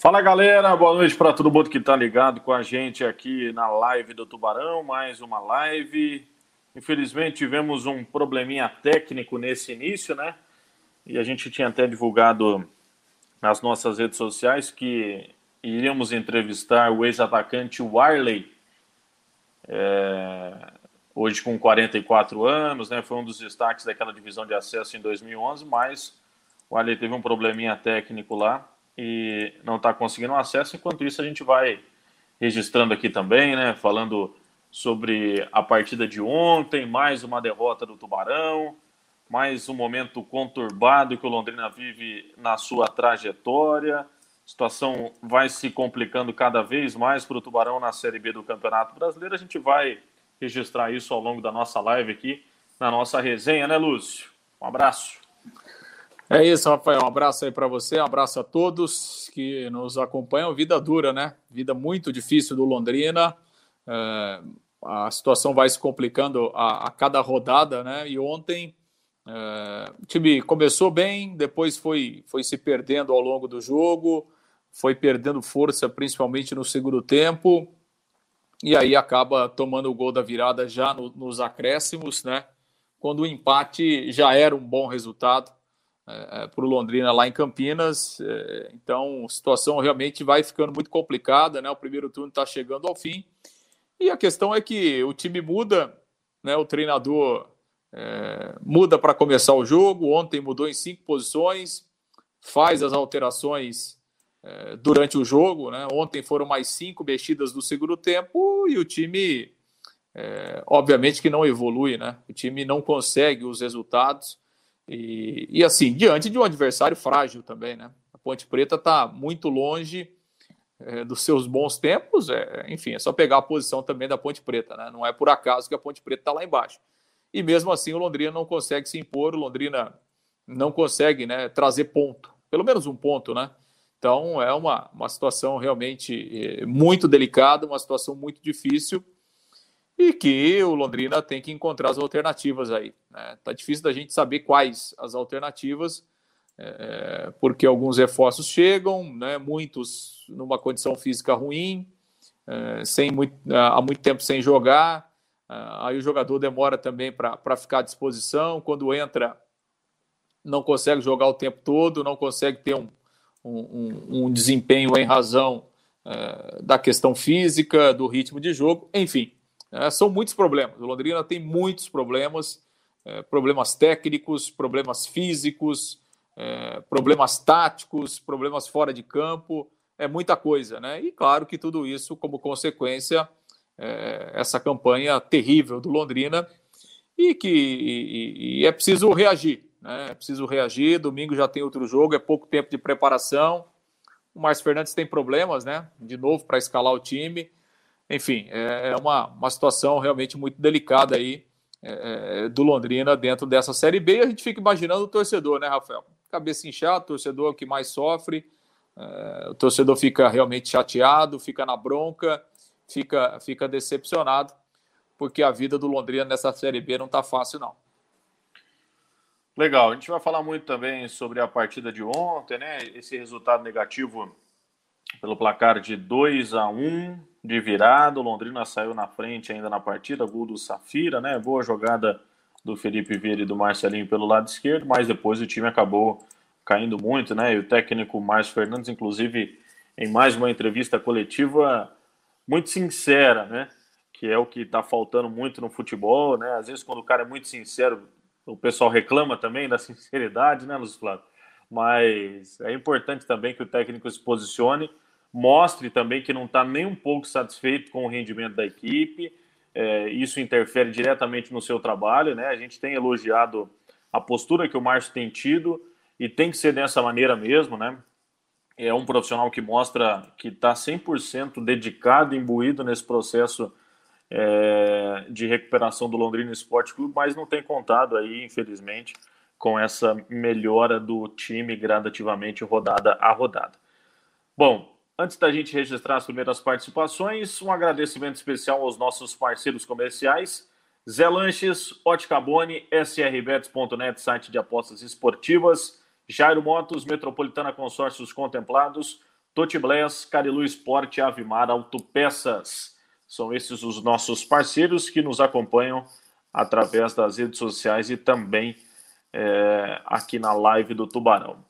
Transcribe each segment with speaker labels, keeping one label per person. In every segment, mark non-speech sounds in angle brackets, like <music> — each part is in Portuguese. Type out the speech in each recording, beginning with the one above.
Speaker 1: Fala galera, boa noite para todo mundo que está ligado com a gente aqui na live do Tubarão, mais uma live. Infelizmente tivemos um probleminha técnico nesse início, né? E a gente tinha até divulgado nas nossas redes sociais que iríamos entrevistar o ex-atacante Warley, é, hoje com 44 anos, né? Foi um dos destaques daquela divisão de acesso em 2011, mas o Warley teve um probleminha técnico lá e não está conseguindo acesso. Enquanto isso, a gente vai registrando aqui também, né? Falando sobre a partida de ontem, mais uma derrota do Tubarão, mais um momento conturbado que o Londrina vive na sua trajetória. A situação vai se complicando cada vez mais para o Tubarão na Série B do Campeonato Brasileiro. A gente vai registrar isso ao longo da nossa live aqui, na nossa resenha, né, Lúcio? Um abraço.
Speaker 2: É isso, Rafael. Um abraço aí para você, um abraço a todos que nos acompanham. Vida dura, né? Vida muito difícil do Londrina. É, a situação vai se complicando a, a cada rodada, né? E ontem é, o time começou bem, depois foi, foi se perdendo ao longo do jogo, foi perdendo força, principalmente no segundo tempo, e aí acaba tomando o gol da virada já no, nos acréscimos, né? Quando o empate já era um bom resultado é, é para o Londrina lá em Campinas. É, então, a situação realmente vai ficando muito complicada, né? O primeiro turno está chegando ao fim. E a questão é que o time muda, né? O treinador é, muda para começar o jogo. Ontem mudou em cinco posições, faz as alterações é, durante o jogo. Né? Ontem foram mais cinco mexidas do segundo tempo e o time, é, obviamente, que não evolui. Né? O time não consegue os resultados. E, e assim, diante de um adversário frágil também, né? A Ponte Preta está muito longe é, dos seus bons tempos. É, enfim, é só pegar a posição também da Ponte Preta, né? Não é por acaso que a Ponte Preta está lá embaixo. E mesmo assim o Londrina não consegue se impor, o Londrina não consegue né, trazer ponto, pelo menos um ponto, né? Então é uma, uma situação realmente é, muito delicada, uma situação muito difícil e que o Londrina tem que encontrar as alternativas aí. Né? Tá difícil da gente saber quais as alternativas, é, porque alguns reforços chegam, né? muitos numa condição física ruim, é, sem muito, há muito tempo sem jogar, aí o jogador demora também para ficar à disposição, quando entra não consegue jogar o tempo todo, não consegue ter um, um, um desempenho em razão é, da questão física, do ritmo de jogo, enfim. É, são muitos problemas. O Londrina tem muitos problemas, é, problemas técnicos, problemas físicos, é, problemas táticos, problemas fora de campo, é muita coisa, né? E claro que tudo isso, como consequência, essa campanha terrível do Londrina e que e, e é preciso reagir, né? É preciso reagir. Domingo já tem outro jogo, é pouco tempo de preparação. O Márcio Fernandes tem problemas, né? De novo para escalar o time enfim, é, é uma, uma situação realmente muito delicada aí é, é, do Londrina dentro dessa Série B. E a gente fica imaginando o torcedor, né, Rafael? Cabeça inchada, o torcedor que mais sofre, é, o torcedor fica realmente chateado, fica na bronca, fica, fica decepcionado, porque a vida do Londrina nessa Série B não está fácil, não.
Speaker 1: Legal, a gente vai falar muito também sobre a partida de ontem, né? Esse resultado negativo pelo placar de 2 a 1 de virada. O Londrina saiu na frente ainda na partida, gol do Safira, né? Boa jogada do Felipe Vieira e do Marcelinho pelo lado esquerdo, mas depois o time acabou caindo muito, né? E o técnico Márcio Fernandes, inclusive, em mais uma entrevista coletiva muito sincera, né? Que é o que está faltando muito no futebol, né? Às vezes, quando o cara é muito sincero, o pessoal reclama também da sinceridade, né, Luiz Flávio? Mas é importante também que o técnico se posicione mostre também que não está nem um pouco satisfeito com o rendimento da equipe. É, isso interfere diretamente no seu trabalho, né? A gente tem elogiado a postura que o Márcio tem tido e tem que ser dessa maneira mesmo, né? É um profissional que mostra que está 100% dedicado, imbuído nesse processo é, de recuperação do Londrina Esporte Clube, mas não tem contado aí, infelizmente, com essa melhora do time gradativamente rodada a rodada. Bom, Antes da gente registrar as primeiras participações, um agradecimento especial aos nossos parceiros comerciais. Zé Lanches, Ótica Boni, srbets.net, site de apostas esportivas, Jairo Motos, Metropolitana Consórcios Contemplados, Totiblés, Carilu Esporte, Avimar Autopeças. São esses os nossos parceiros que nos acompanham através das redes sociais e também é, aqui na live do Tubarão.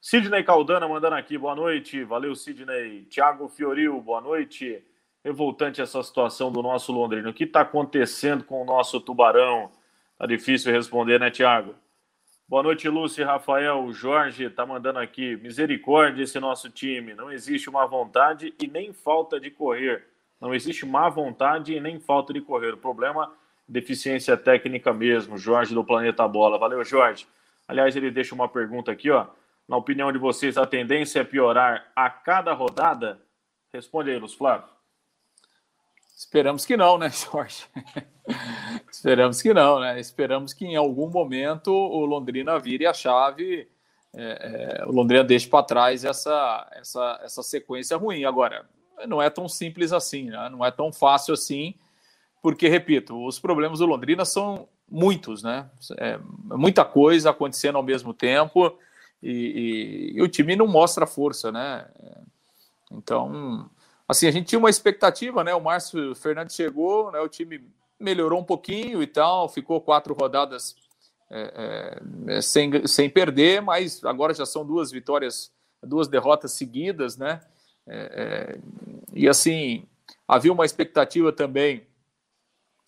Speaker 1: Sidney Caldana mandando aqui, boa noite. Valeu, Sidney. Tiago Fioril, boa noite. Revoltante essa situação do nosso Londrina. O que está acontecendo com o nosso Tubarão? Tá difícil responder, né, Tiago? Boa noite, Lúcio Rafael. Jorge está mandando aqui. Misericórdia esse nosso time. Não existe uma vontade e nem falta de correr. Não existe má vontade e nem falta de correr. O problema deficiência técnica mesmo. Jorge do Planeta Bola. Valeu, Jorge. Aliás, ele deixa uma pergunta aqui, ó. Na opinião de vocês, a tendência é piorar a cada rodada? Responde aí, Luz Flávio.
Speaker 2: Esperamos que não, né, <laughs> Jorge? Esperamos que não, né? Esperamos que em algum momento o Londrina vire a chave, é, é, o Londrina deixe para trás essa, essa, essa sequência ruim. Agora, não é tão simples assim, né? não é tão fácil assim, porque, repito, os problemas do Londrina são muitos, né? É, muita coisa acontecendo ao mesmo tempo e, e, e o time não mostra força, né? Então, assim, a gente tinha uma expectativa, né? O Márcio Fernandes chegou, né? O time melhorou um pouquinho e tal, ficou quatro rodadas é, é, sem, sem perder, mas agora já são duas vitórias, duas derrotas seguidas, né? É, é e assim, havia uma expectativa também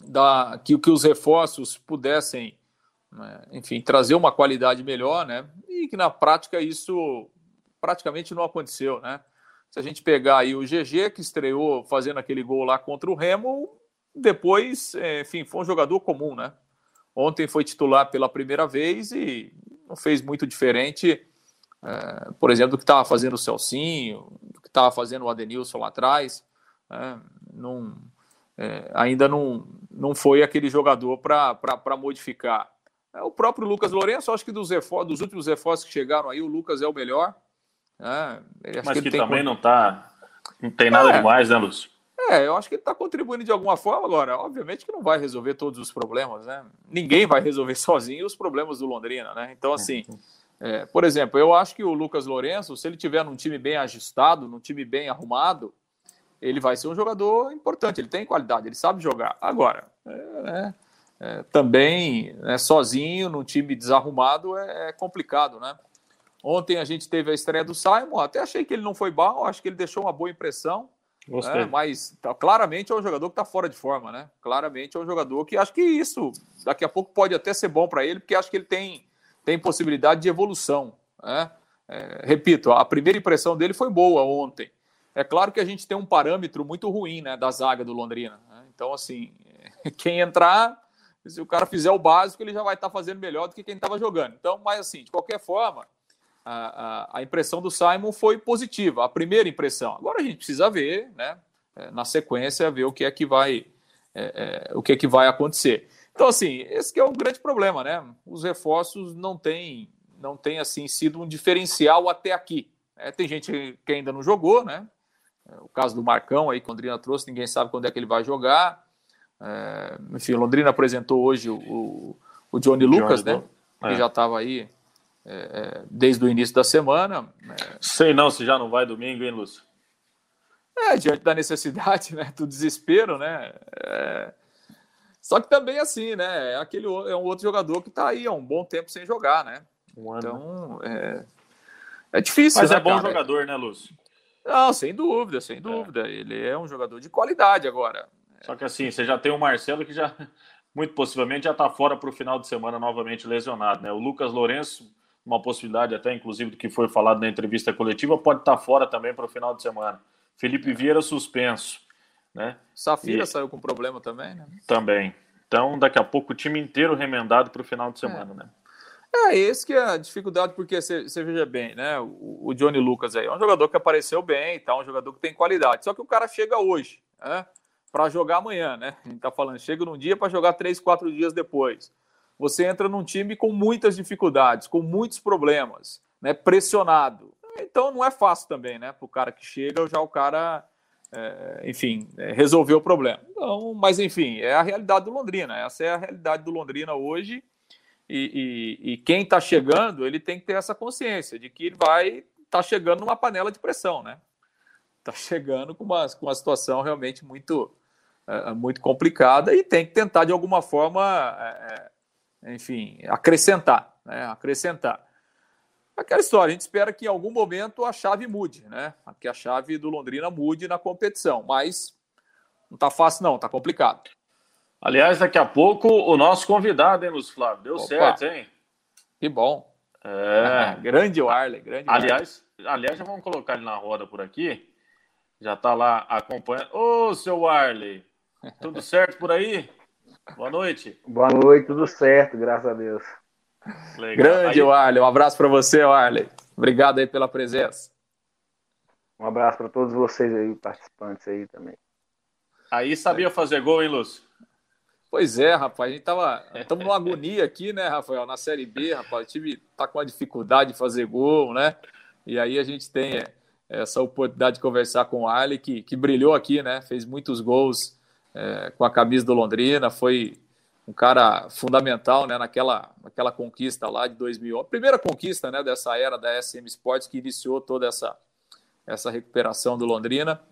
Speaker 2: da, que, que os reforços pudessem né? enfim, trazer uma qualidade melhor, né? E que na prática isso praticamente não aconteceu, né? Se a gente pegar aí o GG, que estreou fazendo aquele gol lá contra o Remo, depois, é, enfim, foi um jogador comum, né? Ontem foi titular pela primeira vez e não fez muito diferente, é, por exemplo, do que estava fazendo o Celcinho, do que estava fazendo o Adenilson lá atrás. Né? Não, é, ainda não, não foi aquele jogador para modificar. É o próprio Lucas Lourenço, acho que dos, reforços, dos últimos reforços que chegaram aí, o Lucas é o melhor.
Speaker 1: É, Mas que, que também não tá. Não tem nada é, demais, né, Lúcio?
Speaker 2: É, eu acho que ele está contribuindo de alguma forma agora. Obviamente que não vai resolver todos os problemas, né? Ninguém vai resolver <laughs> sozinho os problemas do Londrina, né? Então, assim, é, por exemplo, eu acho que o Lucas Lourenço, se ele tiver num time bem ajustado, num time bem arrumado, ele vai ser um jogador importante. Ele tem qualidade, ele sabe jogar. Agora, é, é, também né, sozinho, num time desarrumado, é, é, complicado, né? Ontem a gente teve a estreia do Simon, até achei que ele não foi mal, acho que ele deixou uma boa impressão. Né, mas tá, claramente é um jogador que está fora de forma, né? Claramente é um jogador que acho que isso daqui a pouco pode até ser bom para ele, porque acho que ele tem, tem possibilidade de evolução. Né? É, repito, a primeira impressão dele foi boa ontem. É claro que a gente tem um parâmetro muito ruim né, da zaga do Londrina. Né? Então, assim, <laughs> quem entrar se o cara fizer o básico, ele já vai estar tá fazendo melhor do que quem estava jogando. Então, mas assim, de qualquer forma, a, a, a, impressão do Simon foi positiva, a primeira impressão. Agora a gente precisa ver, né? É, na sequência, ver o que é que vai, é, é, o que é que vai acontecer. Então, assim, esse é um grande problema, né? Os reforços não têm, não tem assim sido um diferencial até aqui. É, tem gente que ainda não jogou, né? O caso do Marcão aí, que o Andrina trouxe, ninguém sabe quando é que ele vai jogar. É, enfim, Londrina apresentou hoje o, o Johnny Lucas, Johnny né? É. Que já estava aí é, é, desde o início da semana.
Speaker 1: É. Sei não se já não vai domingo, hein, Lúcio?
Speaker 2: É, diante da necessidade, né? Do desespero, né? É... Só que também assim, né? É, aquele, é um outro jogador que está aí há um bom tempo sem jogar, né? Um então, é, é difícil.
Speaker 1: Mas né, é bom cara? jogador, né, Lúcio?
Speaker 2: Não, sem dúvida, sem dúvida. Ele é um jogador de qualidade agora.
Speaker 1: Só que assim, você já tem o Marcelo que já, <laughs> muito possivelmente, já está fora para o final de semana novamente lesionado. Né? O Lucas Lourenço, uma possibilidade até, inclusive, do que foi falado na entrevista coletiva, pode estar tá fora também para o final de semana. Felipe Vieira suspenso. Né?
Speaker 2: Safira e... saiu com problema também, né?
Speaker 1: Também. Então, daqui a pouco o time inteiro remendado para o final de semana, é. né?
Speaker 2: É, esse que é a dificuldade, porque você, veja bem, né? O, o, Johnny Lucas aí é um jogador que apareceu bem, tá? um jogador que tem qualidade. Só que o cara chega hoje, né? para jogar amanhã, né? A gente está falando, chega num dia para jogar três, quatro dias depois. Você entra num time com muitas dificuldades, com muitos problemas, né? Pressionado. Então não é fácil também, né? Para o cara que chega, já o cara, é, enfim, é, resolveu o problema. Então, mas enfim, é a realidade do Londrina. Essa é a realidade do Londrina hoje. E, e, e quem está chegando, ele tem que ter essa consciência de que ele vai está chegando numa panela de pressão, né? Está chegando com uma, com uma situação realmente muito, é, muito complicada e tem que tentar de alguma forma, é, enfim, acrescentar, né? Acrescentar. Aquela história, a gente espera que em algum momento a chave mude, né? Que a chave do Londrina mude na competição, mas não está fácil não, está complicado.
Speaker 1: Aliás, daqui a pouco o nosso convidado, hein, Lúcio Flávio? Deu Opa. certo, hein?
Speaker 2: Que bom.
Speaker 1: É. <laughs>
Speaker 2: grande Warley, grande
Speaker 1: aliás, aliás, já vamos colocar ele na roda por aqui. Já está lá acompanhando. Ô, seu Warley, tudo <laughs> certo por aí? Boa noite.
Speaker 3: Boa noite, tudo certo, graças a Deus.
Speaker 2: Legal. Grande aí... Warley, um abraço para você, Warley. Obrigado aí pela presença.
Speaker 3: Um abraço para todos vocês aí, participantes aí também.
Speaker 1: Aí sabia fazer gol, hein, Lúcio?
Speaker 2: Pois é, rapaz, a gente tava. <laughs> Estamos numa agonia aqui, né, Rafael? Na Série B, rapaz, o time tá com a dificuldade de fazer gol, né? E aí a gente tem é, essa oportunidade de conversar com o Ali, que, que brilhou aqui, né? Fez muitos gols é, com a camisa do Londrina, foi um cara fundamental né, naquela, naquela conquista lá de 2000, a primeira conquista né, dessa era da SM Sports que iniciou toda essa, essa recuperação do Londrina.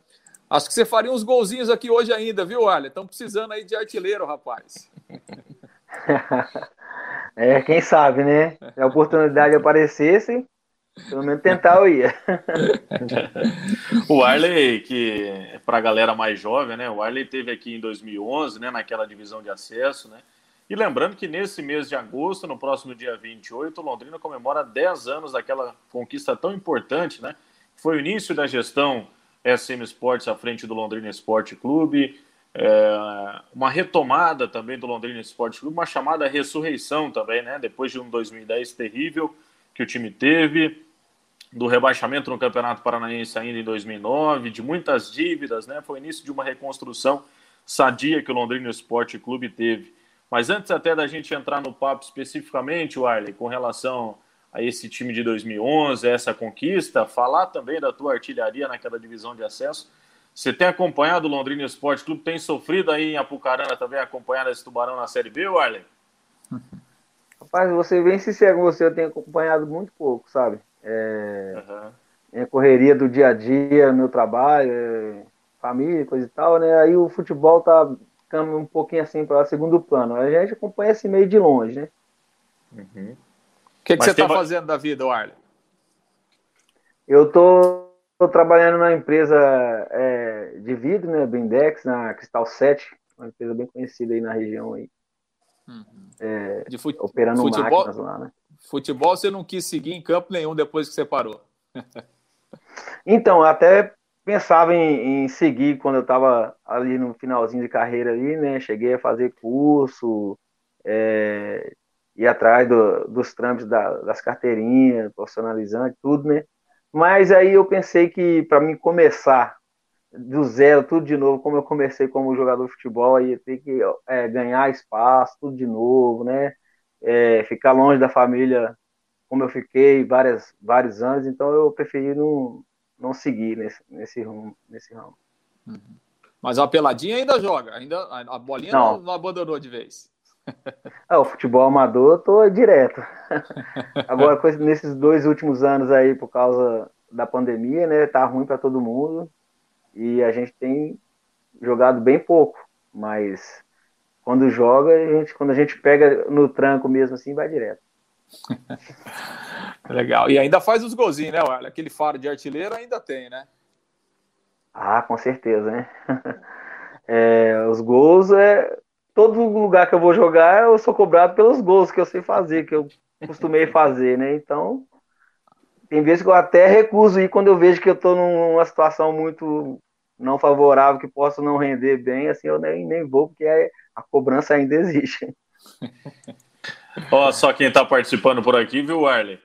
Speaker 2: Acho que você faria uns golzinhos aqui hoje ainda, viu, Arlen? Estão precisando aí de artilheiro, rapaz. <laughs>
Speaker 3: é, quem sabe, né? Se a oportunidade aparecesse, pelo menos tentar eu ia. <laughs>
Speaker 1: o Arley, que é para a galera mais jovem, né? O Arley teve aqui em 2011, né? Naquela divisão de acesso, né? E lembrando que nesse mês de agosto, no próximo dia 28, o Londrina comemora 10 anos daquela conquista tão importante, né? Foi o início da gestão SM Sports à frente do Londrina Esporte Clube, é, uma retomada também do Londrina Esporte Clube, uma chamada ressurreição também, né? Depois de um 2010 terrível que o time teve, do rebaixamento no Campeonato Paranaense ainda em 2009, de muitas dívidas, né? Foi o início de uma reconstrução sadia que o Londrina Esporte Clube teve. Mas antes até da gente entrar no papo especificamente, Wiley, com relação a esse time de 2011, essa conquista, falar também da tua artilharia naquela divisão de acesso. Você tem acompanhado o Londrina Esporte Clube, tem sofrido aí em Apucarana também, acompanhado esse Tubarão na Série B, Arlen? <laughs>
Speaker 3: Rapaz, você bem sincero com você, eu tenho acompanhado muito pouco, sabe? É, uhum. correria do dia a dia, meu trabalho, é, família, coisa e tal, né? Aí o futebol tá ficando um pouquinho assim para segundo plano. A gente acompanha esse meio de longe, né?
Speaker 2: Uhum. O que, que você está fazendo da vida, Arlen?
Speaker 3: Eu estou trabalhando na empresa é, de vidro, né, Brindex, na Cristal 7, uma empresa bem conhecida aí na região aí. Uhum. É, de fute... operando futebol, máquinas lá, né?
Speaker 2: Futebol você não quis seguir em campo nenhum depois que você parou. <laughs>
Speaker 3: então, até pensava em, em seguir quando eu estava ali no finalzinho de carreira ali, né? Cheguei a fazer curso, é, ir atrás do, dos trâmites da, das carteirinhas, profissionalizante, tudo, né? Mas aí eu pensei que para mim começar do zero, tudo de novo, como eu comecei como jogador de futebol, aí ia ter que é, ganhar espaço, tudo de novo, né? É, ficar longe da família, como eu fiquei várias, vários anos, então eu preferi não, não seguir nesse, nesse, rumo, nesse ramo.
Speaker 2: Uhum. Mas a peladinha ainda joga, ainda a bolinha não, não abandonou de vez.
Speaker 3: Ah, o futebol amador eu tô direto. <laughs> Agora, nesses dois últimos anos aí, por causa da pandemia, né, tá ruim para todo mundo e a gente tem jogado bem pouco, mas quando joga, a gente, quando a gente pega no tranco mesmo assim, vai direto. <laughs>
Speaker 2: Legal. E ainda faz os golzinhos, né? Olha, aquele faro de artilheiro ainda tem, né?
Speaker 3: Ah, com certeza, né? <laughs> É, os gols é todo lugar que eu vou jogar, eu sou cobrado pelos gols que eu sei fazer, que eu costumei fazer, né? Então, tem vezes que eu até recuso ir quando eu vejo que eu estou numa situação muito não favorável, que posso não render bem, assim, eu nem, nem vou, porque a cobrança ainda existe. <laughs>
Speaker 1: Ó, só quem está participando por aqui, viu, Arley?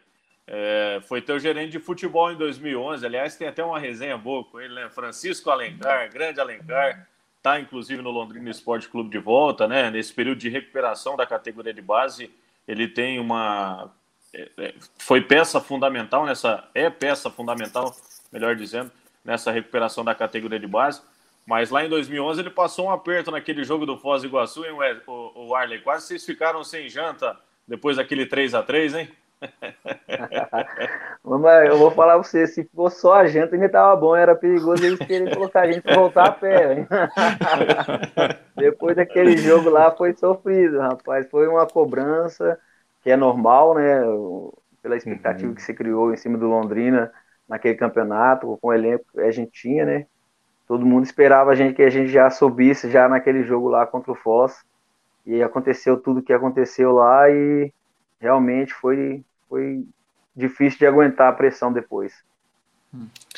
Speaker 1: É, foi teu gerente de futebol em 2011. Aliás, tem até uma resenha boa com ele, né? Francisco Alencar, grande Alencar está inclusive no Londrina Esporte Clube de volta, né? Nesse período de recuperação da categoria de base, ele tem uma é, é, foi peça fundamental nessa é peça fundamental, melhor dizendo, nessa recuperação da categoria de base. Mas lá em 2011 ele passou um aperto naquele jogo do Foz do Iguaçu, hein, o, o Arley? Quase vocês ficaram sem janta depois daquele 3 a 3 hein?
Speaker 3: Eu vou falar pra você, se for só a gente, ainda tava bom, era perigoso eles querem colocar a gente pra voltar a pé. <laughs> Depois daquele jogo lá foi sofrido, rapaz. Foi uma cobrança que é normal, né? Pela expectativa uhum. que se criou em cima do Londrina naquele campeonato, com o elenco que a gente tinha, né? Todo mundo esperava a gente que a gente já subisse já naquele jogo lá contra o Foz. E aconteceu tudo o que aconteceu lá e realmente foi, foi difícil de aguentar a pressão depois.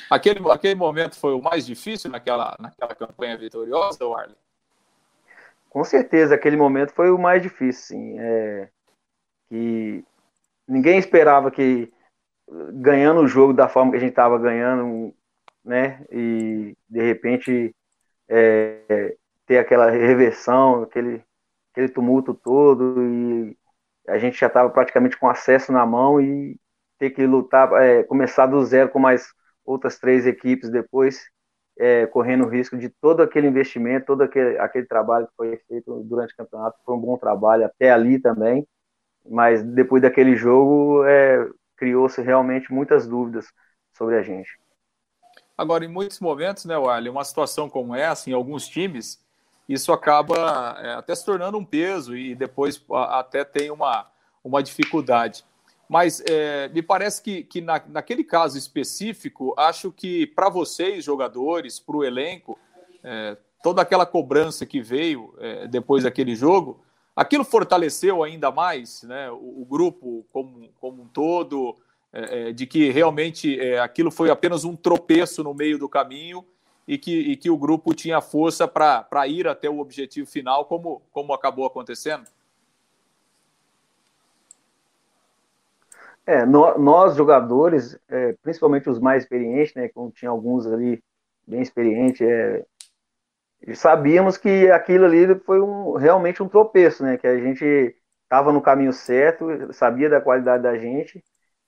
Speaker 2: Aquele, aquele momento foi o mais difícil naquela, naquela campanha vitoriosa, Arlen?
Speaker 3: Com certeza, aquele momento foi o mais difícil, sim. É, que ninguém esperava que ganhando o jogo da forma que a gente estava ganhando, né? E de repente é, ter aquela reversão, aquele, aquele tumulto todo e a gente já estava praticamente com acesso na mão e ter que lutar, é, começar do zero com mais outras três equipes depois, é, correndo o risco de todo aquele investimento, todo aquele, aquele trabalho que foi feito durante o campeonato, foi um bom trabalho até ali também, mas depois daquele jogo é, criou-se realmente muitas dúvidas sobre a gente.
Speaker 2: Agora, em muitos momentos, né, Wiley, uma situação como essa, em alguns times, isso acaba é, até se tornando um peso e depois até tem uma, uma dificuldade. Mas é, me parece que, que na, naquele caso específico, acho que para vocês, jogadores, para o elenco, é, toda aquela cobrança que veio é, depois daquele jogo, aquilo fortaleceu ainda mais né, o, o grupo como, como um todo, é, é, de que realmente aquilo foi apenas um tropeço no meio do caminho e que, e que o grupo tinha força para ir até o objetivo final, como, como acabou acontecendo?
Speaker 3: É, nós jogadores, é, principalmente os mais experientes, né, como tinha alguns ali bem experientes, é, sabíamos que aquilo ali foi um, realmente um tropeço, né, que a gente estava no caminho certo, sabia da qualidade da gente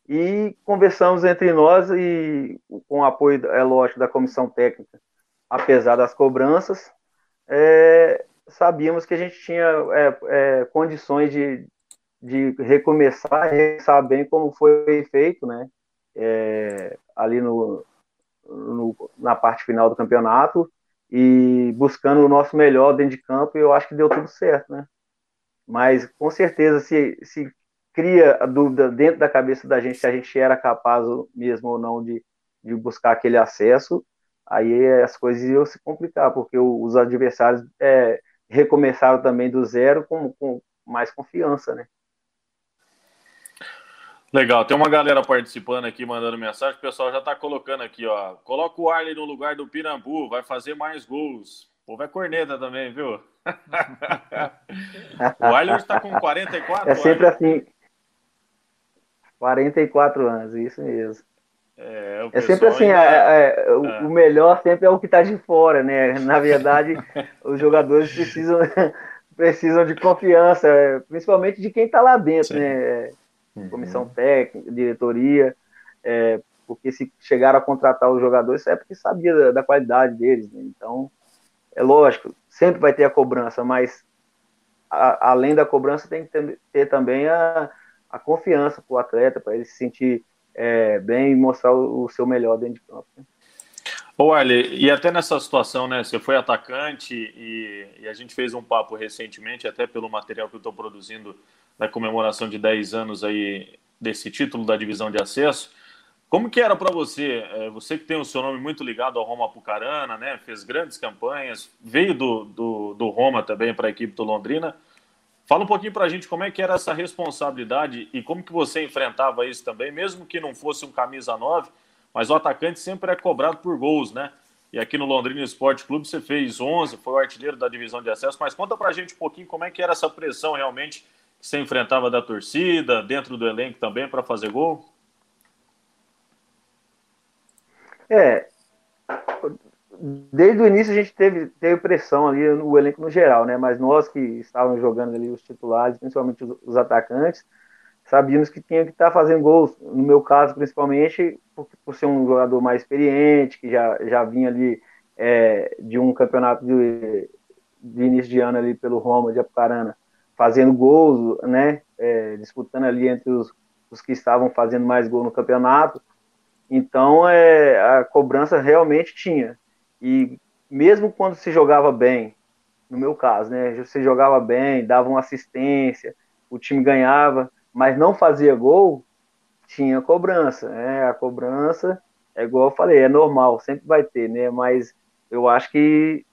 Speaker 3: e conversamos entre nós e com o apoio, é lógico, da comissão técnica, apesar das cobranças, é, sabíamos que a gente tinha é, é, condições de, de recomeçar, saber bem como foi feito, né? É, ali no, no, na parte final do campeonato e buscando o nosso melhor dentro de campo, e eu acho que deu tudo certo, né? Mas com certeza, se, se cria a dúvida dentro da cabeça da gente se a gente era capaz mesmo ou não de, de buscar aquele acesso, aí as coisas iam se complicar, porque os adversários é, recomeçaram também do zero com, com mais confiança, né?
Speaker 1: Legal, tem uma galera participando aqui, mandando mensagem. O pessoal já está colocando aqui, ó. Coloca o Arley no lugar do Pirambu, vai fazer mais gols. O povo é corneta também, viu? <laughs> o Arley está com 44
Speaker 3: É sempre Arley. assim. 44 anos, isso mesmo. É, é sempre assim, ainda... é, é, o, é. o, melhor sempre é o que está de fora, né? Na verdade, <laughs> os jogadores precisam, <laughs> precisam de confiança, principalmente de quem está lá dentro, Sim. né? Uhum. Comissão técnica, diretoria, é, porque se chegaram a contratar os jogadores é porque sabia da, da qualidade deles, né? Então, é lógico, sempre vai ter a cobrança, mas a, além da cobrança tem que ter, ter também a, a confiança para o atleta, para ele se sentir é, bem e mostrar o, seu melhor dentro de campo. Né?
Speaker 1: Ô Arley, e até nessa situação, né? Você foi atacante e, e, a gente fez um papo recentemente, até pelo material que eu estou produzindo da comemoração de 10 anos aí desse título da divisão de acesso. Como que era para você? É, você que tem o seu nome muito ligado ao Roma Pucarana, né? Fez grandes campanhas, veio do, do, do Roma também para a equipe do Londrina. Fala um pouquinho para a gente como é que era essa responsabilidade e como que você enfrentava isso também, mesmo que não fosse um camisa 9, mas o atacante sempre é cobrado por gols, né? E aqui no Londrina Esporte Clube você fez 11, foi o artilheiro da divisão de acesso, mas conta para a gente um pouquinho como é que era essa pressão realmente que você enfrentava da torcida, dentro do elenco também para fazer gol?
Speaker 3: É, desde o início a gente teve, teve pressão ali no elenco no geral, né? Mas nós que estávamos jogando ali os titulares, principalmente os, os atacantes, sabíamos que tinha que estar tá fazendo gols. No meu caso, principalmente, por, por, ser um jogador mais experiente, que já, já vinha ali é, de um campeonato de, de início de ano ali pelo Roma de Apucarana, fazendo gols, né? É, disputando ali entre os, os que estavam fazendo mais gol no campeonato. Então, é, a cobrança realmente tinha. E mesmo quando se jogava bem, no meu caso, né? Você jogava bem, dava uma assistência, o time ganhava, mas não fazia gol, tinha cobrança. Né? A cobrança, é igual eu falei, é normal, sempre vai ter, né? Mas eu acho que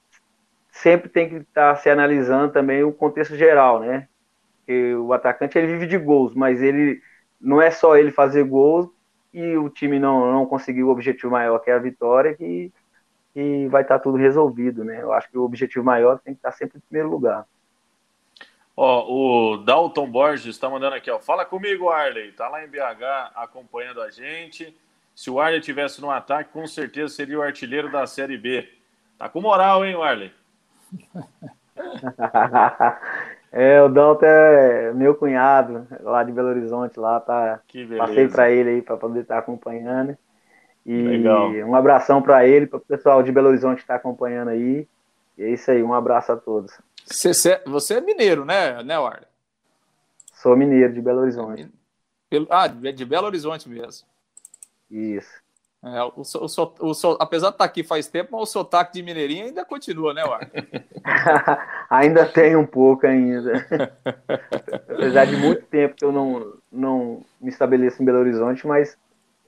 Speaker 3: sempre tem que estar se analisando também o contexto geral, né? Porque o atacante ele vive de gols, mas ele não é só ele fazer gols e o time não, não conseguiu o objetivo maior que é a vitória que, que vai estar tudo resolvido, né? Eu acho que o objetivo maior tem que estar sempre em primeiro lugar.
Speaker 1: Ó, o Dalton Borges está mandando aqui, ó. Fala comigo, Arley. Tá lá em BH acompanhando a gente. Se o Arley tivesse no ataque, com certeza seria o artilheiro da Série B. Tá com moral, hein, Arley? <laughs>
Speaker 3: é, o Dalton é meu cunhado, lá de Belo Horizonte, lá tá. Passei para ele aí para poder estar tá acompanhando. E Legal. um abração para ele, para o pessoal de Belo Horizonte que está acompanhando aí. E é isso aí, um abraço a todos.
Speaker 2: Você, você é mineiro, né, né, Warner?
Speaker 3: Sou mineiro de Belo Horizonte.
Speaker 2: Ah, de Belo Horizonte mesmo.
Speaker 3: Isso.
Speaker 2: É, o, o, o, apesar de estar tá aqui faz tempo, mas o sotaque de mineirinho ainda continua, né, Warner? <laughs>
Speaker 3: ainda tem um pouco ainda. <laughs> apesar de muito tempo que eu não, não me estabeleço em Belo Horizonte, mas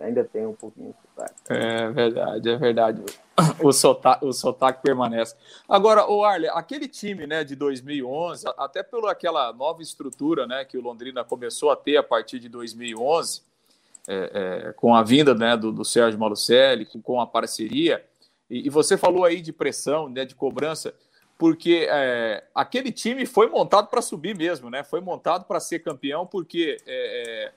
Speaker 3: ainda tem um pouquinho de sotaque.
Speaker 2: É verdade, é verdade. <coughs> O sotaque, o sotaque permanece. Agora, o Arle, aquele time né, de 2011, até pela aquela nova estrutura né, que o Londrina começou a ter a partir de 2011, é, é, com a vinda né, do, do Sérgio Malucelli, com, a parceria, e, e, você falou aí de pressão, né, de cobrança, porque é, aquele time foi montado para subir mesmo, né? Foi montado para ser campeão, porque é,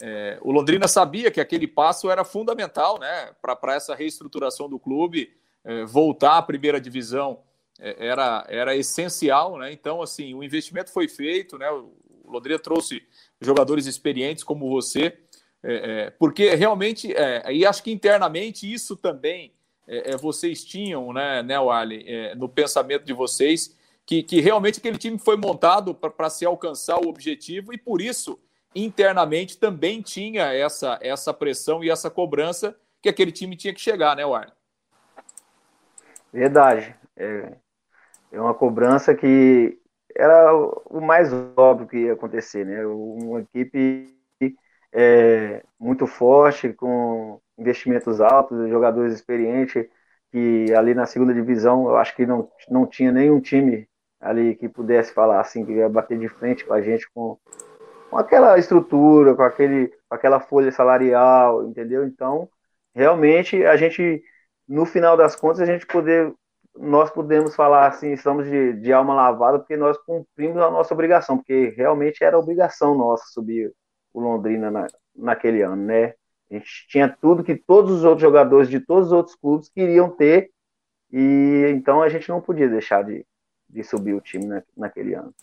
Speaker 2: é o Londrina sabia que aquele passo era fundamental né, para essa reestruturação do clube, é, voltar à primeira divisão é, era, era essencial, né? Então, assim, o investimento foi feito, né? O Londrina trouxe jogadores experientes como você, é, é, porque realmente, é, e acho que internamente isso também vocês tinham, né, né Wally, no pensamento de vocês, que, que realmente aquele time foi montado para se alcançar o objetivo e por isso internamente também tinha essa, essa pressão e essa cobrança que aquele time tinha que chegar, né, Warner?
Speaker 3: Verdade. É, é uma cobrança que era o mais óbvio que ia acontecer, né? Uma equipe é, muito forte, com investimentos altos, jogadores experientes, que ali na segunda divisão eu acho que não, não tinha nenhum time ali que pudesse falar assim, que ia bater de frente com a gente com, com aquela estrutura, com, aquele, com aquela folha salarial, entendeu? Então, realmente, a gente, no final das contas, a gente poder, nós podemos falar assim, estamos de, de alma lavada, porque nós cumprimos a nossa obrigação, porque realmente era obrigação nossa subir o Londrina na, naquele ano, né? A gente tinha tudo que todos os outros jogadores de todos os outros clubes queriam ter, e então a gente não podia deixar de, de subir o time na, naquele ano.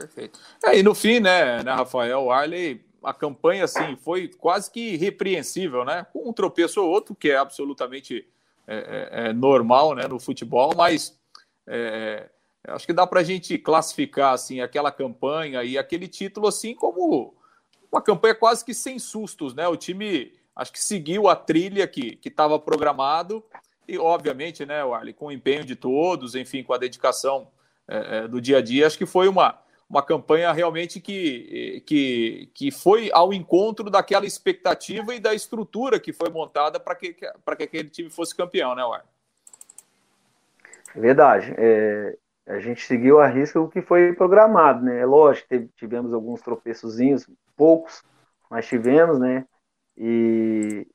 Speaker 2: Perfeito. É, e no fim, né, né, Rafael, Arley, a campanha assim foi quase que irrepreensível, né? Com um tropeço ou outro, que é absolutamente é, é, é normal né, no futebol, mas é, acho que dá para a gente classificar assim aquela campanha e aquele título assim como uma campanha quase que sem sustos, né? O time acho que seguiu a trilha que estava programado e obviamente, né, Arley, com o empenho de todos, enfim, com a dedicação é, é, do dia a dia, acho que foi uma uma campanha realmente que, que, que foi ao encontro daquela expectativa e da estrutura que foi montada para que, que aquele time fosse campeão, né, War?
Speaker 3: Verdade. É, a gente seguiu a risca o que foi programado, né? É lógico, teve, tivemos alguns tropeçozinhos, poucos, mas tivemos, né? E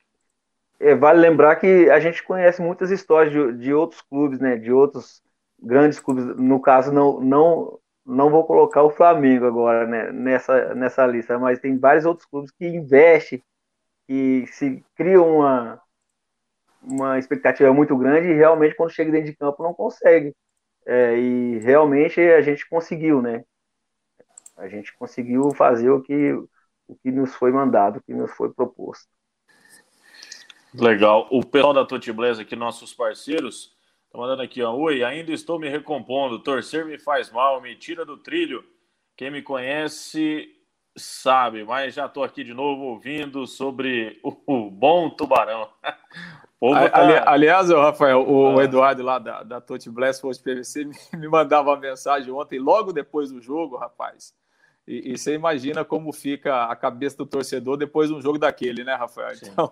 Speaker 3: é, vale lembrar que a gente conhece muitas histórias de, de outros clubes, né? De outros grandes clubes, no caso, não, não não vou colocar o Flamengo agora né, nessa, nessa lista, mas tem vários outros clubes que investem, que se criam uma, uma expectativa muito grande e realmente quando chega dentro de campo não consegue. É, e realmente a gente conseguiu, né? A gente conseguiu fazer o que, o que nos foi mandado, o que nos foi proposto.
Speaker 1: Legal. O pessoal da Totiblesa aqui, nossos parceiros, Tá mandando aqui, ó. Oi, ainda estou me recompondo. Torcer me faz mal, me tira do trilho. Quem me conhece Sabe, mas já estou aqui de novo ouvindo sobre o, o bom tubarão. <laughs>
Speaker 2: Tá... Ali, aliás, Rafael, o, ah. Eduardo lá da, da Tote Blast Force PVC <laughs> me, me mandava uma mensagem ontem, logo depois do jogo, rapaz. E, e, você imagina como fica a cabeça do torcedor depois de um jogo daquele, né, Rafael? Sim. Então,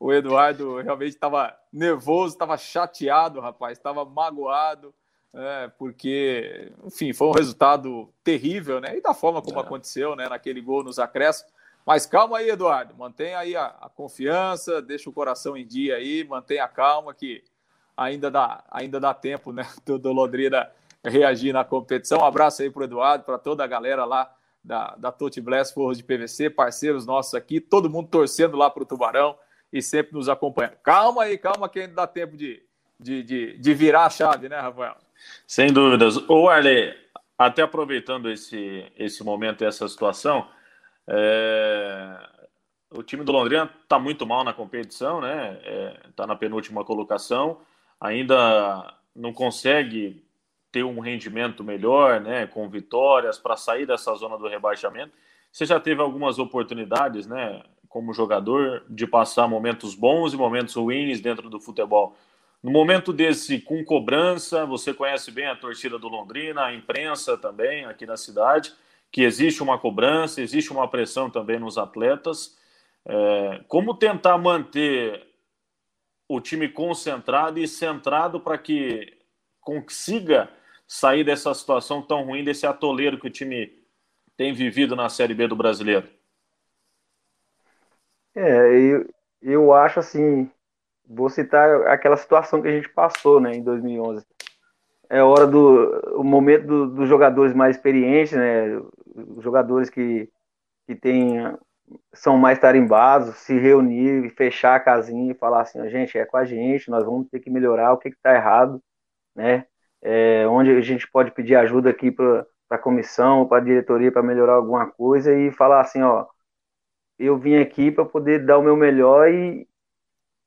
Speaker 2: o Eduardo realmente estava nervoso, estava chateado, rapaz, estava magoado, é, porque, enfim, foi um resultado terrível, né? E da forma como é. aconteceu, né? Naquele gol nos acréscimos. Mas calma aí, Eduardo, mantenha aí a, a, confiança, deixa o coração em dia aí, mantenha a calma que ainda dá, ainda dá tempo, né, <laughs> do, do Londrina reagir na competição. Um abraço aí para o Eduardo, para toda a galera lá da, da Tote Blast Forros de PVC, parceiros nossos aqui, todo mundo torcendo lá para o Tubarão e sempre nos acompanhando. Calma aí, calma que ainda dá tempo de, de, de, de virar a chave, né, Rafael?
Speaker 1: Sem dúvidas. Ô, Arley, até aproveitando esse, esse momento e essa situação, é... o time do Londrina está muito mal na competição, né? Está é, na penúltima colocação, ainda não consegue ter um rendimento melhor, né? Com vitórias para sair dessa zona do rebaixamento. Você já teve algumas oportunidades, né? Como jogador, de passar momentos bons e momentos ruins dentro do futebol. No momento desse, com cobrança, você conhece bem a torcida do Londrina, a imprensa também aqui na cidade, que existe uma cobrança, existe uma pressão também nos atletas. É, como tentar manter o time concentrado e centrado para que consiga sair dessa situação tão ruim, desse atoleiro que o time tem vivido na Série B do Brasileiro?
Speaker 3: É, eu, eu acho assim, vou citar aquela situação que a gente passou, né, em 2011. É hora do o momento do, dos jogadores mais experientes, né, os jogadores que, que tem, são mais tarimbados, se reunir fechar a casinha e falar assim, gente, é com a gente, nós vamos ter que melhorar o que está errado, né, é, onde a gente pode pedir ajuda aqui para a comissão, para a diretoria para melhorar alguma coisa e falar assim, ó, eu vim aqui para poder dar o meu melhor e,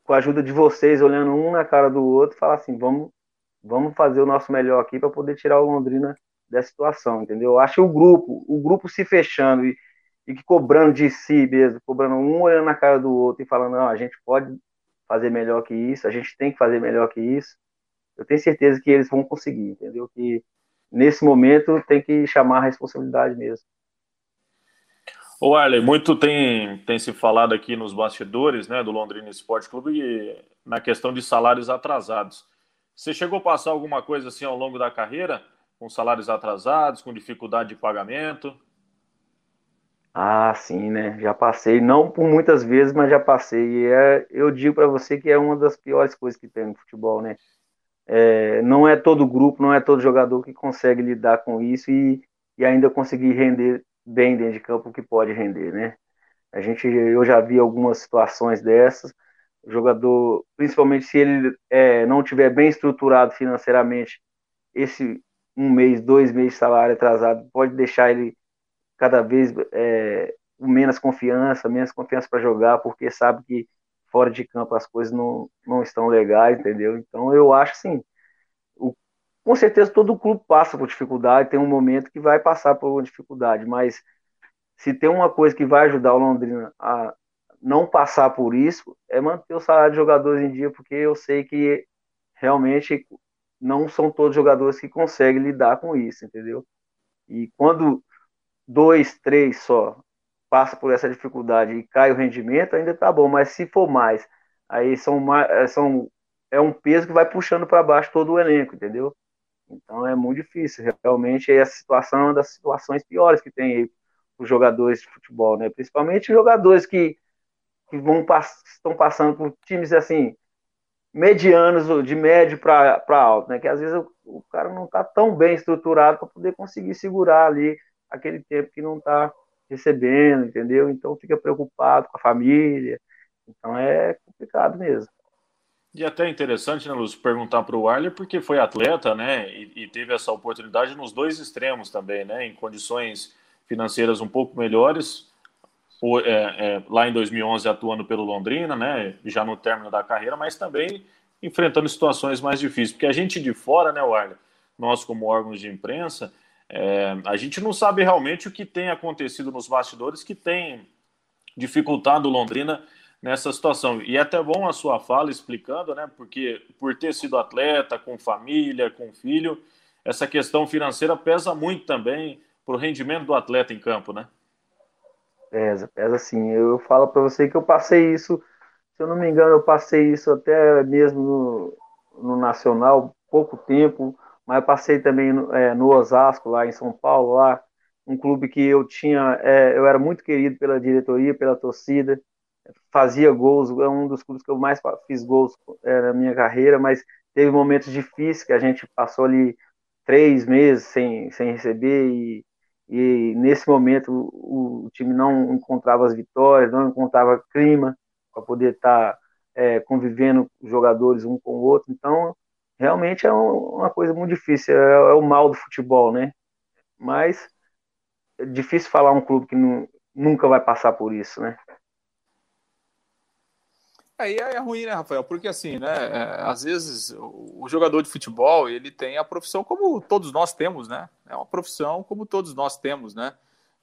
Speaker 3: com a ajuda de vocês, olhando um na cara do outro, falar assim: vamos, vamos fazer o nosso melhor aqui para poder tirar o Londrina dessa situação, entendeu? Eu acho o grupo, o grupo se fechando e, e cobrando de si mesmo, cobrando um olhando na cara do outro e falando: não, a gente pode fazer melhor que isso, a gente tem que fazer melhor que isso. Eu tenho certeza que eles vão conseguir, entendeu? Que nesse momento tem que chamar a responsabilidade mesmo.
Speaker 1: O Arley, muito tem, tem se falado aqui nos bastidores né, do Londrina Esporte Clube na questão de salários atrasados. Você chegou a passar alguma coisa assim ao longo da carreira, com salários atrasados, com dificuldade de pagamento?
Speaker 3: Ah, sim, né? Já passei, não por muitas vezes, mas já passei. E é, eu digo para você que é uma das piores coisas que tem no futebol, né? É, não é todo grupo, não é todo jogador que consegue lidar com isso e, e ainda conseguir render bem dentro de campo que pode render, né? A gente, eu já vi algumas situações dessas. O jogador, principalmente se ele é, não tiver bem estruturado financeiramente, esse um mês, dois meses de salário atrasado pode deixar ele cada vez é, menos confiança, menos confiança para jogar, porque sabe que fora de campo as coisas não, não estão legais, entendeu? Então eu acho assim, com certeza todo clube passa por dificuldade, tem um momento que vai passar por uma dificuldade, mas se tem uma coisa que vai ajudar o Londrina a não passar por isso, é manter o salário de jogadores em dia, porque eu sei que realmente não são todos jogadores que conseguem lidar com isso, entendeu? E quando dois, três só passa por essa dificuldade e cai o rendimento, ainda tá bom, mas se for mais, aí são, são é um peso que vai puxando para baixo todo o elenco, entendeu? Então é muito difícil. Realmente a situação é das situações piores que tem aí os jogadores de futebol, né? Principalmente jogadores que, que vão estão passando por times assim medianos, de médio para alto, né? Que às vezes o, o cara não está tão bem estruturado para poder conseguir segurar ali aquele tempo que não está recebendo, entendeu? Então fica preocupado com a família. Então é complicado mesmo.
Speaker 1: E até interessante, né, Lúcio, perguntar para o Arler, porque foi atleta, né, e, e, teve essa oportunidade nos dois extremos também, né, em condições financeiras um pouco melhores, é, é, lá em 2011 atuando pelo Londrina, né, já no término da carreira, mas também enfrentando situações mais difíceis, porque a gente de fora, né, Arler, nós como órgãos de imprensa, É, a gente não sabe realmente o que tem acontecido nos bastidores que tem dificultado Londrina nessa situação. E é até bom a sua fala explicando, né? Porque por ter sido atleta, com família, com filho, essa questão financeira pesa muito também para o rendimento do atleta em campo, né?
Speaker 3: Pesa, pesa sim. Eu falo para você que eu passei isso, se eu não me engano, eu passei isso até mesmo no, no Nacional, pouco tempo, mas eu passei também no, é, no Osasco, lá em São Paulo, lá, um clube que eu tinha, é, eu era muito querido pela diretoria, pela torcida, fazia gols, é um dos clubes que eu mais fiz gols é, na minha carreira, mas teve momentos difíceis que a gente passou ali três meses sem, sem receber e, e nesse momento o, o time não encontrava as vitórias, não encontrava clima para poder estar tá, é, convivendo jogadores um com o outro, então realmente é um, uma coisa muito difícil, é, é, o mal do futebol, né? Mas é difícil falar um clube que não, nunca vai passar por isso, né?
Speaker 2: Aí é, é ruim, né, Rafael? Porque assim, né? É, às vezes o jogador de futebol ele tem a profissão como todos nós temos, né? É uma profissão como todos nós temos, né?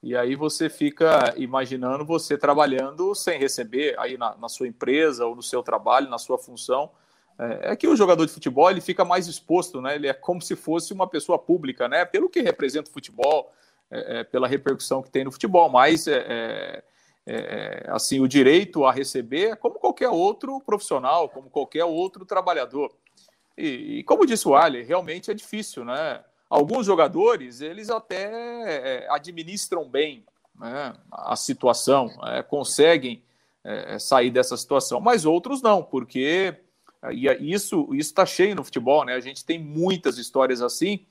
Speaker 2: E aí você fica imaginando você trabalhando sem receber aí na, na sua empresa ou no seu trabalho, na sua função. É, é, que o jogador de futebol ele fica mais exposto, né? Ele é como se fosse uma pessoa pública, né? Pelo que representa o futebol, é, é, pela repercussão que tem no futebol, mas é, é assim, o direito a receber é como qualquer outro profissional, como qualquer outro trabalhador. E, e como disse o Ali, realmente é difícil, né? Alguns jogadores, eles até é, administram bem né, a situação, é, conseguem é, sair dessa situação, mas outros não, porque e isso está cheio no futebol, né? A gente tem muitas histórias assim,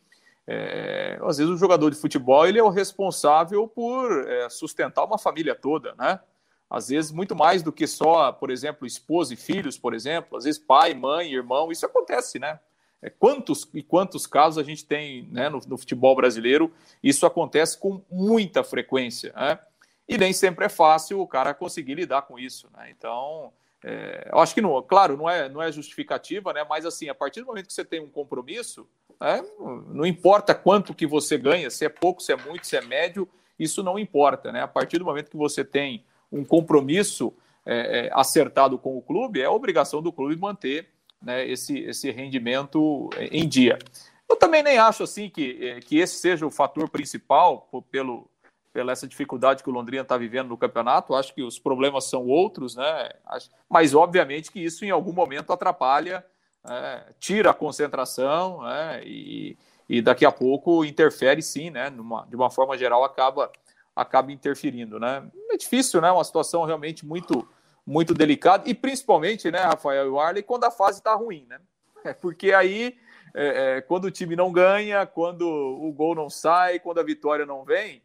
Speaker 2: é, às vezes o jogador de futebol ele é o responsável por é, sustentar uma família toda, né? Às vezes muito mais do que só, por exemplo, esposa e filhos, por exemplo. Às vezes pai, mãe, irmão, isso acontece, né? É, quantos e quantos casos a gente tem né, no, no, futebol brasileiro? Isso acontece com muita frequência, né? E nem sempre é fácil o cara conseguir lidar com isso, né? Então, é, eu acho que não, claro, não é, não é justificativa, né? Mas assim, a partir do momento que você tem um compromisso, é, não importa quanto que você ganha, se é pouco, se é muito, se é médio, isso não importa. Né? A partir do momento que você tem um compromisso é, é, acertado com o clube, é obrigação do clube manter né, esse, esse rendimento em dia. Eu também nem acho assim que, é, que esse seja o fator principal pelo, pela essa dificuldade que o Londrina está vivendo no campeonato. Acho que os problemas são outros, né? Mas obviamente que isso em algum momento atrapalha é, tira a concentração é, e, e daqui a pouco interfere sim, né? Numa, de uma forma geral acaba acaba interferindo, né? É difícil, né? Uma situação realmente muito muito delicada e principalmente, né, Rafael e Warley, quando a fase está ruim, né? É porque aí é, é, quando o time não ganha, quando o gol não sai, quando a vitória não vem,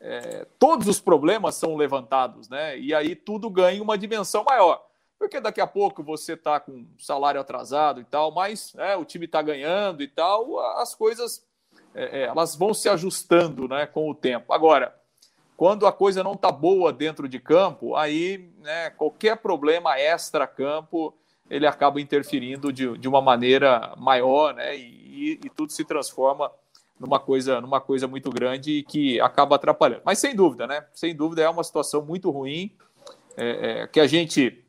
Speaker 2: é, todos os problemas são levantados, né? E aí tudo ganha uma dimensão maior porque daqui a pouco você está com salário atrasado e tal, mas é, o time está ganhando e tal, as coisas é, é, elas vão se ajustando né, com o tempo. Agora, quando a coisa não está boa dentro de campo, aí né, qualquer problema extra-campo ele acaba interferindo de, de uma maneira maior, né, e, e, tudo se transforma numa coisa, numa coisa muito grande e que acaba atrapalhando. Mas sem dúvida, né? Sem dúvida é uma situação muito ruim é, é, que a gente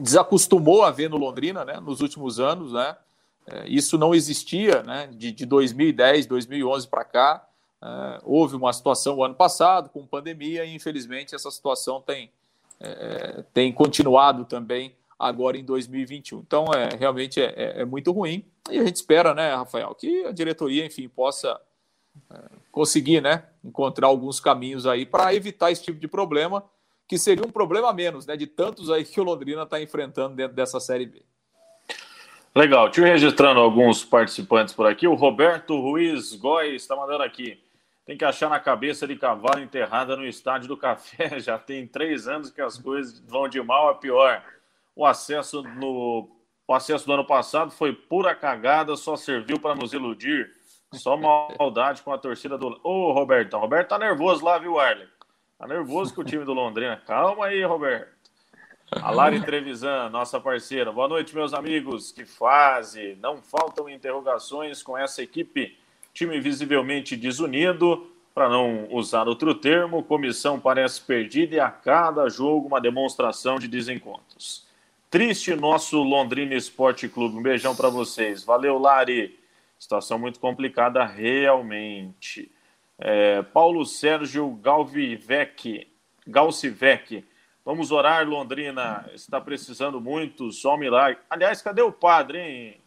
Speaker 2: desacostumou a ver no Londrina, né, nos últimos anos, né, é, isso não existia, né, de, de 2010, 2011 para cá, é, houve uma situação o ano passado com pandemia e infelizmente essa situação tem, é, tem continuado também agora em 2021. Então, é, realmente é, é, é, muito ruim e a gente espera, né, Rafael, que a diretoria, enfim, possa é, conseguir, né, encontrar alguns caminhos aí para evitar esse tipo de problema que seria um problema a menos, né? De tantos aí que o Londrina está enfrentando dentro dessa Série B.
Speaker 1: Legal, eu registrando alguns participantes por aqui. O Roberto Ruiz Góes está mandando aqui. Tem que achar na cabeça de cavalo enterrada no estádio do café. <laughs> Já tem três anos que as coisas vão de mal a pior. O acesso no o acesso do ano passado foi pura cagada, só serviu para nos iludir. Só maldade com a torcida do. Ô, Robertão. Roberto tá nervoso lá, viu, Arley? Tá nervoso com o time do Londrina. Calma aí, Roberto. A Lari Trevisan, nossa parceira. Boa noite, meus amigos. Que fase! Não faltam interrogações com essa equipe. time visivelmente desunido, para não usar outro termo, comissão parece perdida e a cada jogo uma demonstração de desencontros. Triste nosso Londrina Esporte Clube. Um beijão para vocês. Valeu, Lari. Situação muito complicada, realmente. É, Paulo Sérgio Galvivec, Galcivec. Vamos orar, Londrina. Está precisando muito, só um milagre. Aliás, cadê o padre, hein,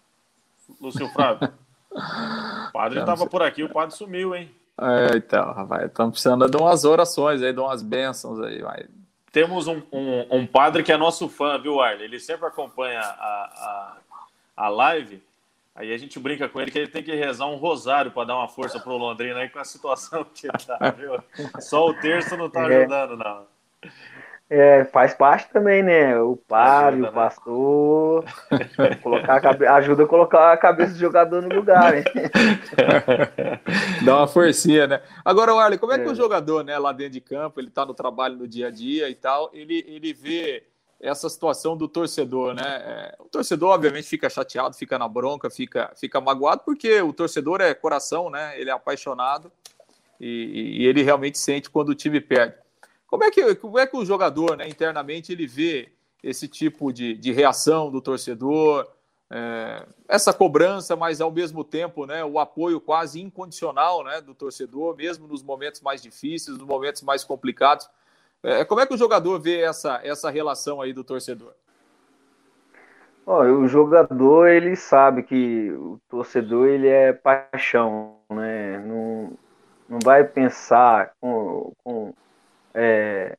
Speaker 1: Lúcio Flávio? <laughs> O padre estava por aqui, o padre sumiu, hein?
Speaker 2: É, então, rapaz, estamos precisando de umas orações aí, de umas bênçãos aí, vai.
Speaker 1: Temos um, um, um, padre que é nosso fã, viu, Arley? Ele sempre acompanha a, a, a live. Aí a gente brinca com ele que ele tem que rezar um rosário para dar uma força pro Londrina aí com a situação <laughs> que tá, viu? Só o terço não tá é. ajudando, não.
Speaker 3: É, faz parte também, né? O padre, ajuda, o né? pastor, né? colocar a cabe... ajuda a colocar a cabeça do jogador no lugar, hein? <laughs>
Speaker 2: Dá uma forcinha, né? Agora, olha, como é que é. o jogador, né, lá dentro de campo, ele tá no trabalho no dia a dia e tal, ele, ele vê essa situação do torcedor, né? É, o torcedor, obviamente, fica chateado, fica na bronca, fica, fica magoado, porque o torcedor é coração, né? Ele é apaixonado e, e ele realmente sente quando o time perde. Como é que, como é que o jogador, né, internamente, ele vê esse tipo de, de reação do torcedor, é, essa cobrança, mas ao mesmo tempo, né, o apoio quase incondicional, né, do torcedor, mesmo nos momentos mais difíceis, nos momentos mais complicados. É, como é que o jogador vê essa, essa relação aí do torcedor?
Speaker 3: o jogador ele sabe que o torcedor ele é paixão, né? Não, não vai pensar com, com é,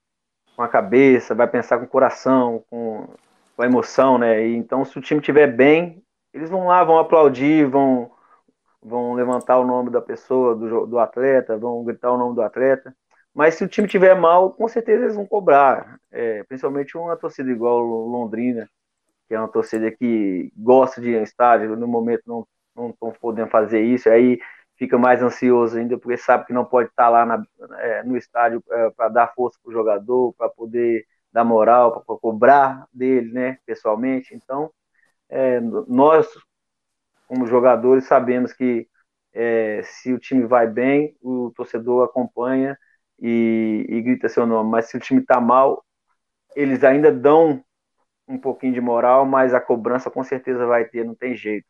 Speaker 3: com a cabeça, vai pensar com o coração, com, com a emoção, né? E, então, se o time estiver bem, eles vão lá, vão aplaudir, vão, vão levantar o nome da pessoa, do, do atleta, vão gritar o nome do atleta. Mas se o time estiver mal, com certeza eles vão cobrar. É, principalmente uma torcida igual Londrina, que é uma torcida que gosta de ir estádio, no momento não estão podendo fazer isso. Aí fica mais ansioso ainda, porque sabe que não pode estar lá na, é, no estádio é, para dar força para o jogador, para poder dar moral, para cobrar dele, né, pessoalmente. Então, é, nós, como jogadores, sabemos que é, se o time vai bem, o torcedor acompanha e, e grita seu nome, mas se o time está mal, eles ainda dão um pouquinho de moral, mas a cobrança com certeza vai ter, não tem jeito.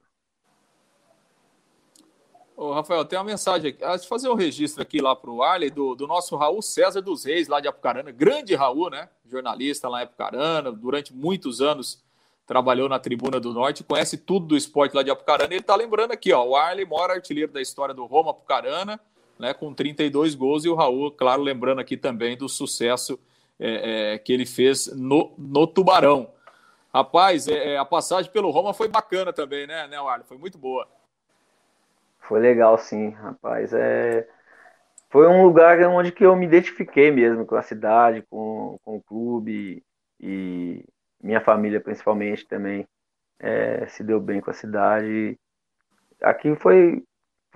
Speaker 2: Ô, Rafael, tem uma mensagem aqui. Ah, deixa eu fazer um registro aqui lá para o Arley do, do nosso Raul César dos Reis, lá de Apucarana. Grande Raul, né? Jornalista lá em Apucarana, durante muitos anos trabalhou na Tribuna do Norte, conhece tudo do esporte lá de Apucarana. Ele está lembrando aqui, ó, o Arley, maior artilheiro da história do Roma Apucarana, né, com 32 gols, e o Raul, claro, lembrando aqui também do sucesso é, é, que ele fez no, no Tubarão. Rapaz, é, é a passagem pelo Roma foi bacana também, né, né Arley? Foi muito boa.
Speaker 3: Foi legal, sim, rapaz. É... Foi um lugar onde que eu me identifiquei mesmo com a cidade, com, com o clube e minha família principalmente também é, se deu bem com a cidade. Aqui foi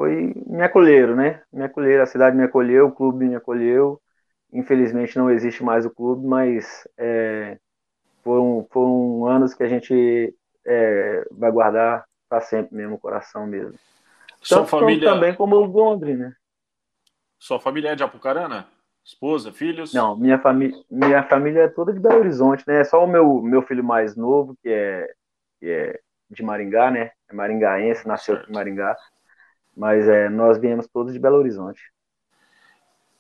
Speaker 3: foi me acolheram, né? Me acolheram, a cidade me acolheu, o clube me acolheu. Infelizmente não existe mais o clube, mas é, foram, foram anos que a gente é, vai guardar para sempre mesmo, o coração mesmo.
Speaker 1: Sua família
Speaker 3: também como o Londrina. Né?
Speaker 1: Sua família é de Apucarana? Esposa, filhos?
Speaker 3: Não, minha família, minha família é toda de Belo Horizonte, né? Só o meu, meu filho mais novo, que é, que é de Maringá, né? É maringaense, nasceu certo. em Maringá. Mas é, nós viemos todos de Belo Horizonte.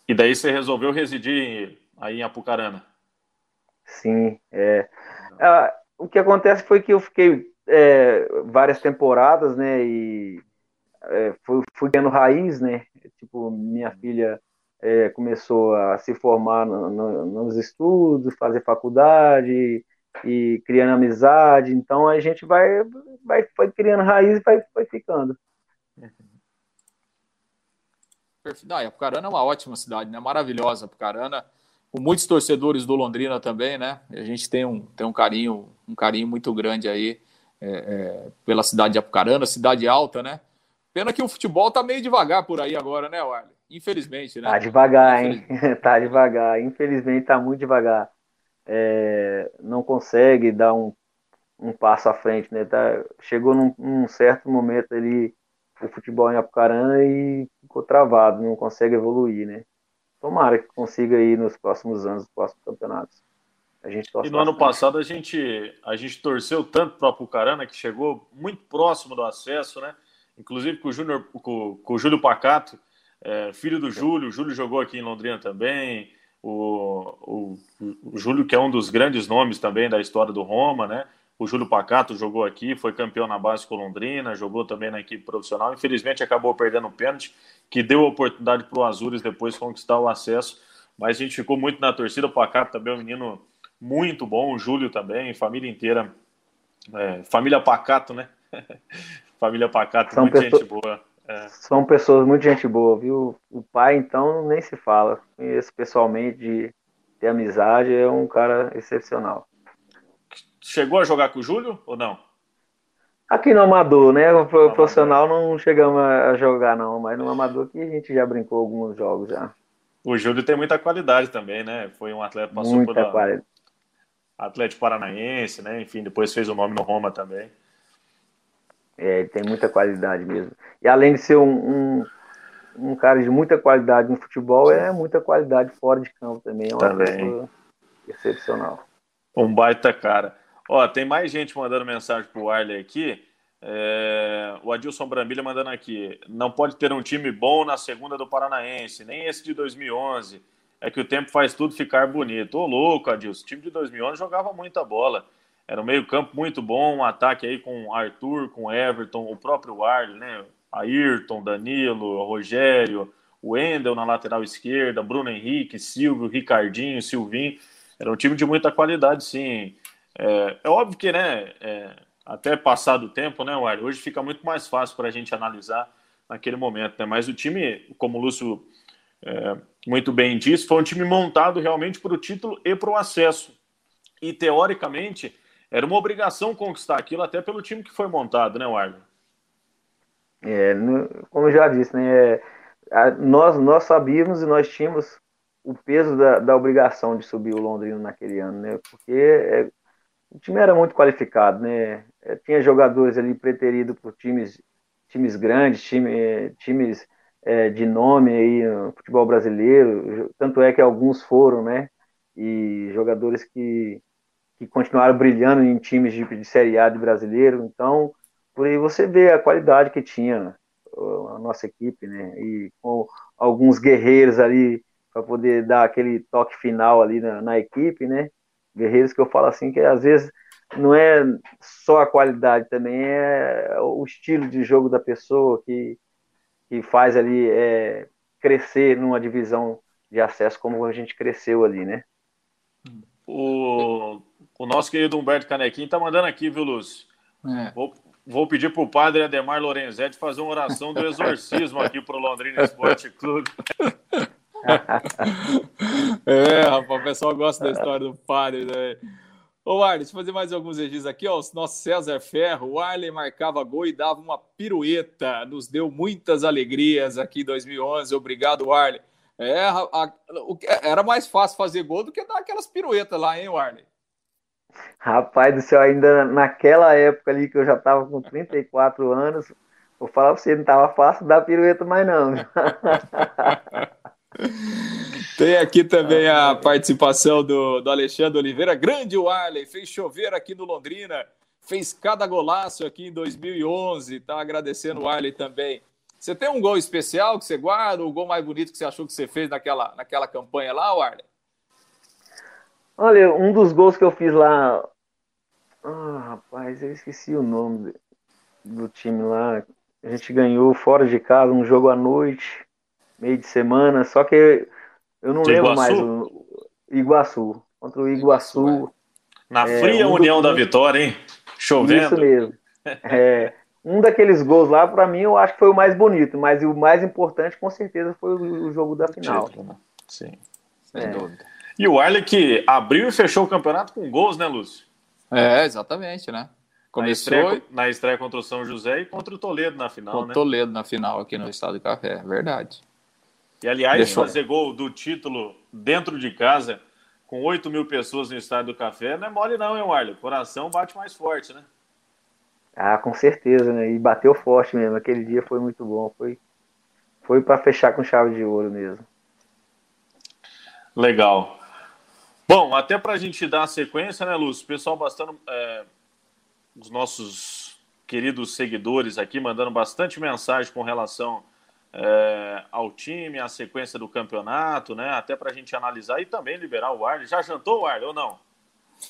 Speaker 1: E daí você resolveu residir aí em Apucarana?
Speaker 3: Sim, é. Ah, o que acontece foi que eu fiquei é, várias temporadas, né? E é, fui, fui tendo raiz, né? Tipo, minha filha é, começou a se formar no, no, nos estudos, fazer faculdade e criando amizade. Então a gente vai, vai, vai criando raiz e vai, vai ficando.
Speaker 2: Perfeito. Ah, Apucarana é uma ótima cidade, né? Maravilhosa, Apucarana, com muitos torcedores do Londrina também, né? A gente tem um, tem um carinho, um carinho muito grande aí é, é, pela cidade de Apucarana, cidade alta, né? Pena que o futebol tá meio devagar por aí agora, né, Warley? Infelizmente, né?
Speaker 3: Tá devagar, hein? <laughs> tá devagar. Infelizmente tá muito devagar. É, não consegue dar um, um passo à frente, né? Tá, chegou num, num certo momento ali o futebol em Apucarana e ficou travado, não consegue evoluir, né? Tomara que consiga ir nos próximos anos, nos próximos campeonatos.
Speaker 1: A gente e no ano passado a gente, a gente torceu tanto para o Apucarana que chegou muito próximo do acesso, né? Inclusive com o, Júnior, com, com o Júlio Pacato, é, filho do Júlio, o Júlio jogou aqui em Londrina também, o, o, o, Júlio, que é um dos grandes nomes também da história do Roma, né? O Júlio Pacato jogou aqui, foi campeão na base com Londrina, jogou também na equipe profissional. Infelizmente acabou perdendo o pênalti, que deu a oportunidade para o Azures depois conquistar o acesso. Mas a gente ficou muito na torcida. O Pacato também é um menino muito bom, o Júlio também, família inteira. É, família Pacato, né? <laughs> família Pacato,
Speaker 3: São
Speaker 1: muita
Speaker 3: pessoa...
Speaker 1: gente boa.
Speaker 3: É. São pessoas muito gente boa, viu? O pai, então, nem se fala. Conheço pessoalmente de ter amizade, é um cara excepcional.
Speaker 1: Chegou a jogar com o Júlio ou não?
Speaker 3: Aqui no Amador, né? O profissional não chegamos a jogar, não, mas no Amador que a gente já brincou alguns jogos já.
Speaker 1: O Júlio tem muita qualidade também, né? Foi um atleta passou
Speaker 3: muita
Speaker 1: por
Speaker 3: qualidade.
Speaker 1: Atlético Paranaense, né? Enfim, depois fez o nome no Roma também.
Speaker 3: É, ele tem muita qualidade mesmo. E além de ser um, um, um, cara de muita qualidade no futebol, é muita qualidade fora de campo também. É uma também. excepcional.
Speaker 1: Um baita cara. Ó, tem mais gente mandando mensagem pro Arley aqui. É, o Adilson Brambilha mandando aqui. Não pode ter um time bom na segunda do Paranaense, nem esse de 2011. É que o tempo faz tudo ficar bonito. Ô, louco, Adilson. O time de 2011 jogava muita bola. Era um meio-campo muito bom, um ataque aí com Arthur, com Everton, o próprio Arley, né? Ayrton, Danilo, Rogério, o Wendel na lateral esquerda, Bruno Henrique, Silvio, Ricardinho, Silvinho. Era um time de muita qualidade, sim. É, é óbvio que, né, é, até passado o tempo, né, Arley, hoje fica muito mais fácil para a gente analisar naquele momento, né? Mas o time, como o Lúcio é, muito bem disse, foi um time montado realmente para o título e para o acesso. E, teoricamente, era uma obrigação conquistar aquilo até pelo time que foi montado, né, Warner?
Speaker 3: É, como eu já disse, né, é, nós, nós sabíamos e nós tínhamos o peso da, da obrigação de subir o Londrina naquele ano, né, porque é, o time era muito qualificado, né, é, tinha jogadores ali preteridos por times, times grandes, time, times é, de nome aí no futebol brasileiro, tanto é que alguns foram, né, e jogadores que que continuaram brilhando em times de, de Série A de brasileiro. Então, por aí você vê a qualidade que tinha a nossa equipe, né? E com alguns guerreiros ali para poder dar aquele toque final ali na, na, equipe, né? Guerreiros que eu falo assim que às vezes não é só a qualidade, também é o estilo de jogo da pessoa que, que faz ali é, crescer numa divisão de acesso como a gente cresceu ali, né?
Speaker 1: O o nosso querido Humberto Canequim tá mandando aqui, viu, Lúcio? É. Vou, vou pedir pro padre Ademar Lorenzetti fazer uma oração do <laughs> exorcismo aqui pro Londrina Esporte Clube. <laughs>
Speaker 2: é, rapaz, o pessoal gosta da história do padre, né? Ô, Arley, deixa eu fazer mais alguns registros aqui. Ó, o nosso César Ferro, o Arley marcava gol e dava uma pirueta. Nos deu muitas alegrias aqui em 2011. Obrigado, Arley. É, a, a, era mais fácil fazer gol do que dar aquelas piruetas lá, hein, Arley?
Speaker 3: Rapaz do céu, ainda naquela época ali que eu já estava com 34 anos, vou falar pra você, não tava fácil dar pirueta mais não. <laughs> <laughs>
Speaker 2: Tem aqui também a participação do, do Alexandre Oliveira. Grande Warley, fez chover aqui no Londrina, fez cada golaço aqui em 2011. Tá agradecendo o Warley também. Você tem um gol especial que você guarda, o gol mais bonito que você achou que você fez naquela, naquela campanha lá, Warley?
Speaker 3: Olha, um dos gols que eu fiz lá. Ah, rapaz, eu esqueci o nome do time lá. A gente ganhou fora de casa, um jogo à noite, meio de semana, só que eu não de lembro Iguaçu? mais. O Iguaçu. Contra o Iguaçu. Iguaçu
Speaker 1: Na é, fria um união da vitória, hein? Chovendo.
Speaker 3: Isso mesmo. <laughs> É, um daqueles gols lá, para mim, eu acho que foi o mais bonito, mas o mais importante, com certeza, foi o, jogo da final. Título, né?
Speaker 1: Sim, sem é. dúvida. E o Arley que abriu e fechou o campeonato com gols, né, Lúcio?
Speaker 2: É, exatamente, né?
Speaker 1: Começou na estreia, na estreia contra o São José e contra o Toledo na final, contra
Speaker 2: né? Toledo na final aqui no Estado de Café, é verdade.
Speaker 1: E aliás, Deixou... fazer gol do título dentro de casa, com 8 mil pessoas no Estádio do Café, não é mole não, hein, Arley? O coração bate mais forte, né?
Speaker 3: Ah, com certeza, né? E bateu forte mesmo. Aquele dia foi muito bom. Foi, foi para fechar com chave de ouro mesmo.
Speaker 1: Legal. Bom, até para a gente dar a sequência, né, Lúcio? Pessoal bastante. É, os nossos queridos seguidores aqui mandando bastante mensagem com relação é, ao time, à sequência do campeonato, né? Até para a gente analisar e também liberar o Arley. Já jantou o Arley ou não?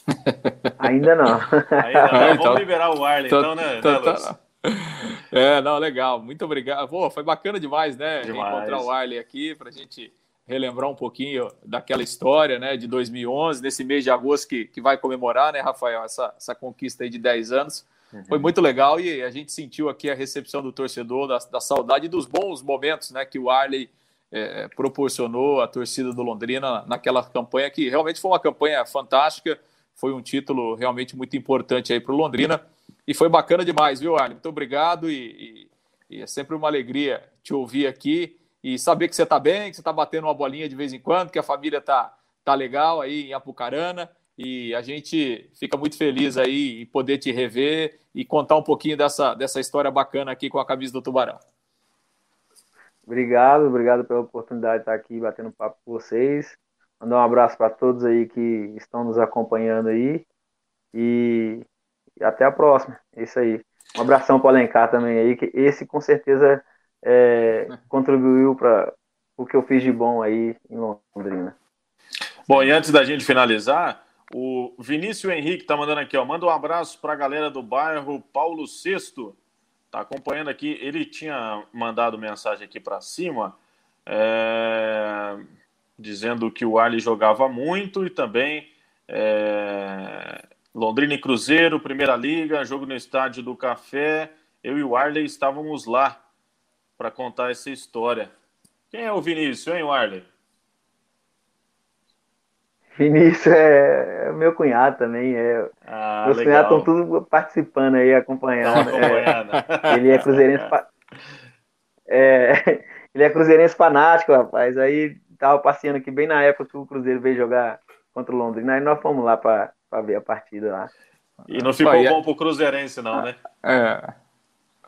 Speaker 1: <laughs>
Speaker 3: Ainda não.
Speaker 1: Ainda não. <laughs> Vamos então, liberar o Arley, então, né, né
Speaker 2: Lúcio? <laughs> É, não, legal. Muito obrigado. Pô, foi bacana demais, né? Demais. Encontrar o Arley aqui para a gente relembrar um pouquinho daquela história, né, de 2011, nesse mês de agosto que, que vai comemorar, né, Rafael, essa, essa conquista aí de 10 anos. Uhum. Foi muito legal e a gente sentiu aqui a recepção do torcedor, da, da saudade dos bons momentos, né, que o Arley é, proporcionou à torcida do Londrina naquela campanha, que realmente foi uma campanha fantástica, foi um título realmente muito importante aí para o Londrina e foi bacana demais, viu, Arley? Muito obrigado e, e, e é sempre uma alegria te ouvir aqui e saber que você está bem, que você está batendo uma bolinha de vez em quando, que a família está tá legal aí em Apucarana. E a gente fica muito feliz aí em poder te rever e contar um pouquinho dessa, dessa história bacana aqui com a camisa do Tubarão.
Speaker 3: Obrigado, obrigado pela oportunidade de estar aqui batendo papo com vocês. Mandar um abraço para todos aí que estão nos acompanhando aí. E, e até a próxima. É isso aí. Um abração para o Alencar também aí, que esse com certeza é, contribuiu para o que eu fiz de bom aí em Londrina.
Speaker 1: Bom, e antes da gente finalizar, o Vinícius Henrique está mandando aqui, ó, manda um abraço para a galera do bairro Paulo VI. Está acompanhando aqui. Ele tinha mandado mensagem aqui para cima, é, dizendo que o Arley jogava muito e também é, Londrina e Cruzeiro, Primeira Liga, jogo no estádio do Café. Eu e o Arley estávamos lá para contar essa história. Quem é o Vinícius, hein, Warley?
Speaker 3: Vinícius é, é meu cunhado também. É... Ah, Meus legal. cunhados estão tudo participando aí, acompanhando. É, <laughs> ele é cruzeirense. É, <laughs> ele é cruzeirense fanático, rapaz. Aí tava passeando aqui bem na época que o Cruzeiro veio jogar contra o Londrina. Aí nós fomos lá para ver a partida lá.
Speaker 1: E não ficou bom pro Cruzeirense, não, né?
Speaker 3: É.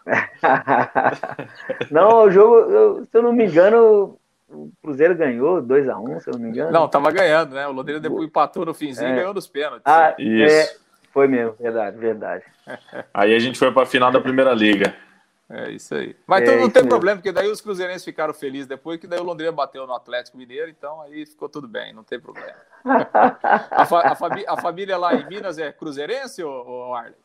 Speaker 3: <laughs> não, o jogo, eu, se eu não me engano, o Cruzeiro ganhou 2x1, um, se eu não me engano.
Speaker 2: Não, tava ganhando, né? O Londrina depois empatou no finzinho é. e ganhou nos pênaltis.
Speaker 3: Ah, Isso. É, foi mesmo, verdade, verdade. <laughs>
Speaker 1: Aí a gente foi para a final da Primeira Liga.
Speaker 2: É isso aí. Mas é, então não tem mesmo. problema, porque daí os cruzeirenses ficaram felizes depois, que daí o Londrina bateu no Atlético Mineiro, então aí ficou tudo bem, não tem problema. <laughs> a, fa a, a, família lá em Minas é cruzeirense ou, ou Arley?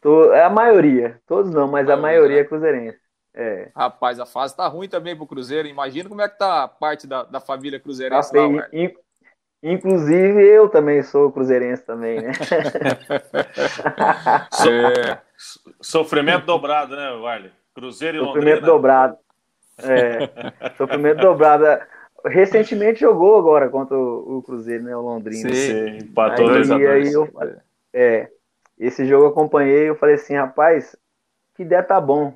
Speaker 3: Tô, é a maioria, todos não, mas a maioria é cruzeirense. É.
Speaker 2: Rapaz, a fase tá ruim também pro Cruzeiro. Imagina como é que tá a parte da, da família cruzeirense tá lá, in,
Speaker 3: Inclusive eu também sou cruzeirense também, né? <laughs>
Speaker 1: é. Sofrimento dobrado, né, Warley? Cruzeiro e
Speaker 3: Sofrimento Londrina. dobrado. É. Sofrimento dobrado. Recentemente jogou agora contra o, Cruzeiro, né? O Londrina.
Speaker 1: Sim, empatou aí,
Speaker 3: aí eu, é, esse jogo eu acompanhei, eu falei assim, rapaz, que ideia tá bom.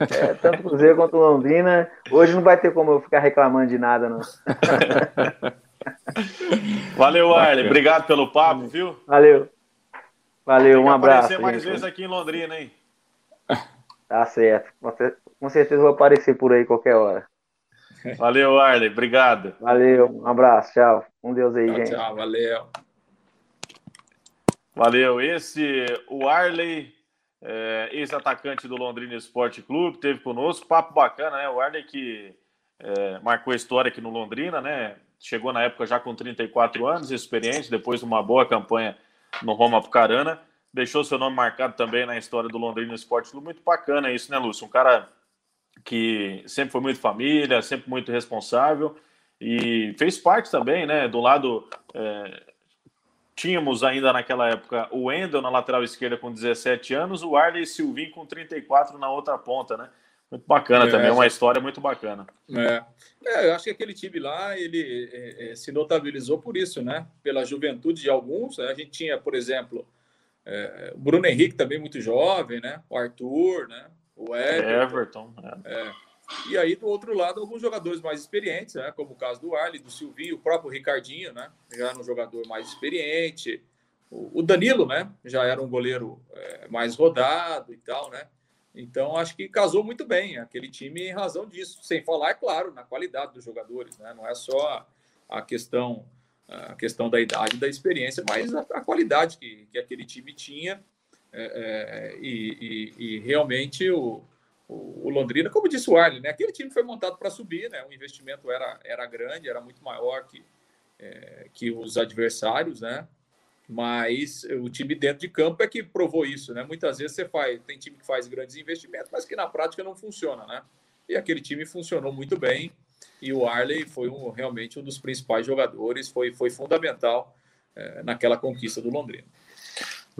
Speaker 3: É, tanto Cruzeiro quanto Londrina. Hoje não vai ter como eu ficar reclamando de nada, não. <laughs>
Speaker 1: Valeu, Arley. Obrigado pelo papo, viu?
Speaker 3: Valeu. Valeu, um abraço. aparecer
Speaker 1: mais vezes aqui em Londrina, hein? <laughs>
Speaker 3: Tá certo. Com certeza vou aparecer por aí qualquer hora.
Speaker 1: Valeu, Arley. Obrigado.
Speaker 3: Valeu, um abraço. Tchau. Com Deus aí, tchau, gente.
Speaker 2: Tchau, valeu.
Speaker 1: Valeu. Esse, o Arley, é, ex-atacante do Londrina Esporte Clube, teve conosco. Papo bacana, né? O Arley que é, marcou a história aqui no Londrina, né? Chegou na época já com 34 anos, experiente, depois de uma boa campanha no Roma Pucarana. Deixou seu nome marcado também na história do Londrina Esporte Clube. Muito bacana isso, né, Lúcio? Um cara que sempre foi muito família, sempre muito responsável e fez parte também, né, do lado é, Tínhamos ainda naquela época o Wendel na lateral esquerda com 17 anos, o Arley Silvin com 34 na outra ponta, né? Muito bacana é, também, uma história muito bacana.
Speaker 2: É. é. eu acho que aquele time lá, ele é, é, se notabilizou por isso, né? Pela juventude de alguns. Né? A gente tinha, por exemplo, é, o Bruno Henrique também muito jovem, né? O Arthur, né? O Everton.
Speaker 1: Everton
Speaker 2: é. E aí, do outro lado, alguns jogadores mais experientes, né? como o caso do Arley, do Silvinho, o próprio Ricardinho, né? já era um jogador mais experiente. o Danilo, né? Já era um goleiro é, mais rodado e tal, né? Então, acho que casou muito bem aquele time em razão disso. Sem falar, é claro, na qualidade dos jogadores, né? Não é só a questão, a questão da idade da experiência, mas a, a qualidade que, que aquele time tinha. É, é, e, e, e, realmente o, o, Londrina, como disse o Arlen, né? Aquele time foi montado para subir, né? O investimento era, era grande, era muito maior que, é, que os adversários, né? Mas o time dentro de campo é que provou isso, né? Muitas vezes você faz, tem time que faz grandes investimentos, mas que na prática não funciona, né? E aquele time funcionou muito bem. E o Arley foi um, realmente um dos principais jogadores, foi, foi fundamental é, naquela conquista do Londrina.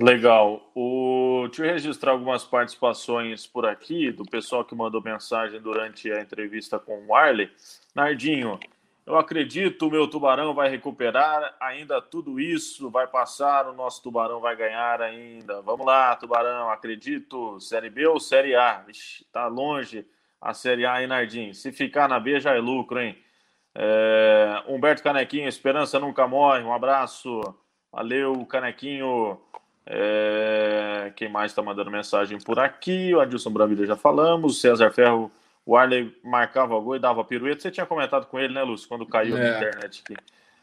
Speaker 1: Legal. O... Deixa eu registrar algumas participações por aqui do pessoal que mandou mensagem durante a entrevista com o Arley. Nardinho, eu acredito, o meu Tubarão vai recuperar ainda tudo isso, vai passar, o nosso Tubarão vai ganhar ainda. Vamos lá, Tubarão, acredito. Série B ou Série A? Ixi, tá longe a Série A, hein, Nardim? Se ficar na B já é lucro, hein? É... Humberto Canequinho, esperança nunca morre. Um abraço. Valeu, Canequinho. É... Quem mais está mandando mensagem por aqui? O Adilson Bravida já falamos. César Ferro o Arley marcava gol e dava pirueta. Você tinha comentado com ele, né, Lúcio, quando caiu é. na internet aqui.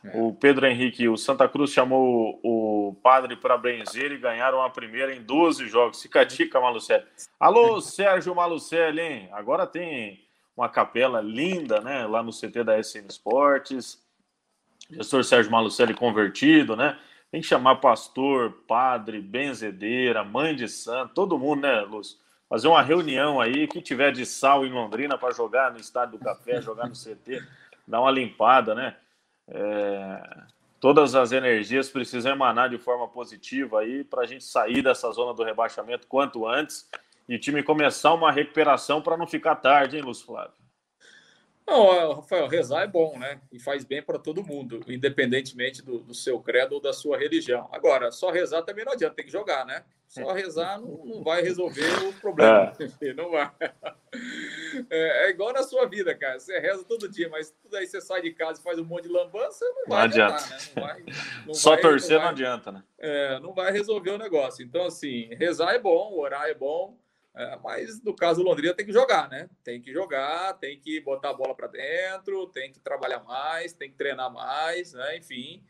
Speaker 1: É. O Pedro Henrique, o Santa Cruz chamou o padre para benzer e ganharam a primeira em 12 jogos. Fica a dica, Malucelli. Alô, Sérgio Malucelli, hein? Agora tem uma capela linda, né, lá no CT da SM Esportes. Gestor Sérgio Malucelli convertido, né? Tem que chamar pastor, padre, benzedeira, mãe de santo, todo mundo, né, Lúcio? fazer uma reunião aí, que tiver de sal em Londrina para jogar no Estádio do Café, <laughs> jogar no CT, dar uma limpada, né? É, todas as energias precisam emanar de forma positiva aí para a gente sair dessa zona do rebaixamento quanto antes e o time começar uma recuperação para não ficar tarde, hein, Lúcio Flávio?
Speaker 2: Não, Rafael, rezar é bom, né? E faz bem para todo mundo, independentemente do, do, seu credo ou da sua religião. Agora, só rezar também não adianta, tem que jogar, né? Só rezar não, não vai resolver o problema. É. <laughs> Não vai. É, é, igual na sua vida, cara. Você reza todo dia, mas tudo aí você sai de casa e faz um monte de lambança, não vai
Speaker 1: não adianta. Adiantar, né? Não vai, não só vai, torcer não, vai, não adianta, né?
Speaker 2: É, não vai resolver o negócio. Então, assim, rezar é bom, orar é bom é, mas no caso do Londrina tem que jogar, né? Tem que jogar, tem que botar a bola para dentro, tem que trabalhar mais, tem que treinar mais, né? Enfim,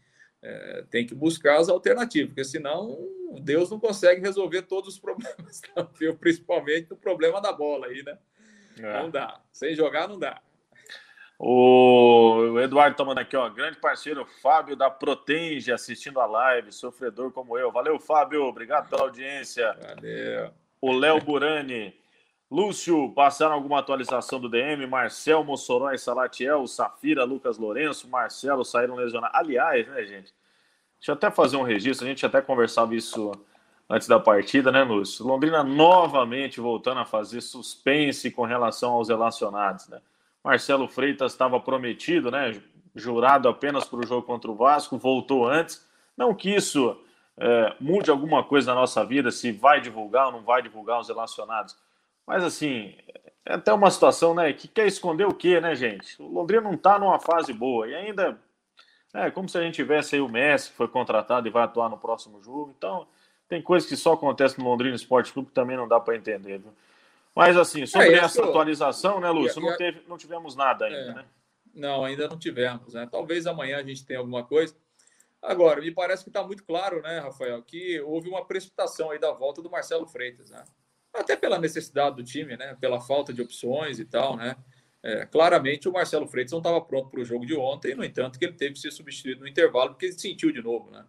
Speaker 2: é, tem que buscar as alternativas, porque senão Deus não consegue resolver todos os <laughs> problemas, principalmente o problema da bola aí, né? É. Não dá. Sem jogar, não dá.
Speaker 1: O Eduardo tomando aqui, ó, grande parceiro Fábio da Protenge assistindo a live, sofredor como eu. Valeu, Fábio, obrigado pela audiência.
Speaker 2: Valeu
Speaker 1: o Léo Burani. Lúcio, passaram alguma atualização do DM? Marcel, Mossoró Salatiel, Safira, Lucas Lourenço, Marcelo saíram lesionados. Aliás, né, gente? Deixa eu até fazer um registro, a gente até conversava isso antes da partida, né, Lúcio? Londrina novamente voltando a fazer suspense com relação aos relacionados, né? Marcelo Freitas estava prometido, né? Jurado apenas para o jogo contra o Vasco, voltou antes. Não que isso é, mude alguma coisa na nossa vida, se vai divulgar ou não vai divulgar os relacionados. Mas assim, é até uma situação, né, que quer esconder o quê, né, gente? O Londrina não está numa fase boa e ainda é como se a gente tivesse aí o Messi que foi contratado e vai atuar no próximo jogo. Então, tem coisas que só acontecem no Londrina Esporte Clube que também não dá para entender, viu? Mas assim, sobre é, essa atualização, né, Lúcio, não, teve, não tivemos nada ainda, é, né?
Speaker 2: Não, ainda não tivemos, né? Talvez amanhã a gente tenha alguma coisa. Agora, me parece que está muito claro, né, Rafael, que houve uma precipitação aí da volta do Marcelo Freitas, né? Até pela necessidade do time, né? Pela falta de opções e tal, né? É, claramente o Marcelo Freitas não estava pronto para o jogo de ontem, no entanto, que ele teve que ser substituído no intervalo, porque ele sentiu de novo, né?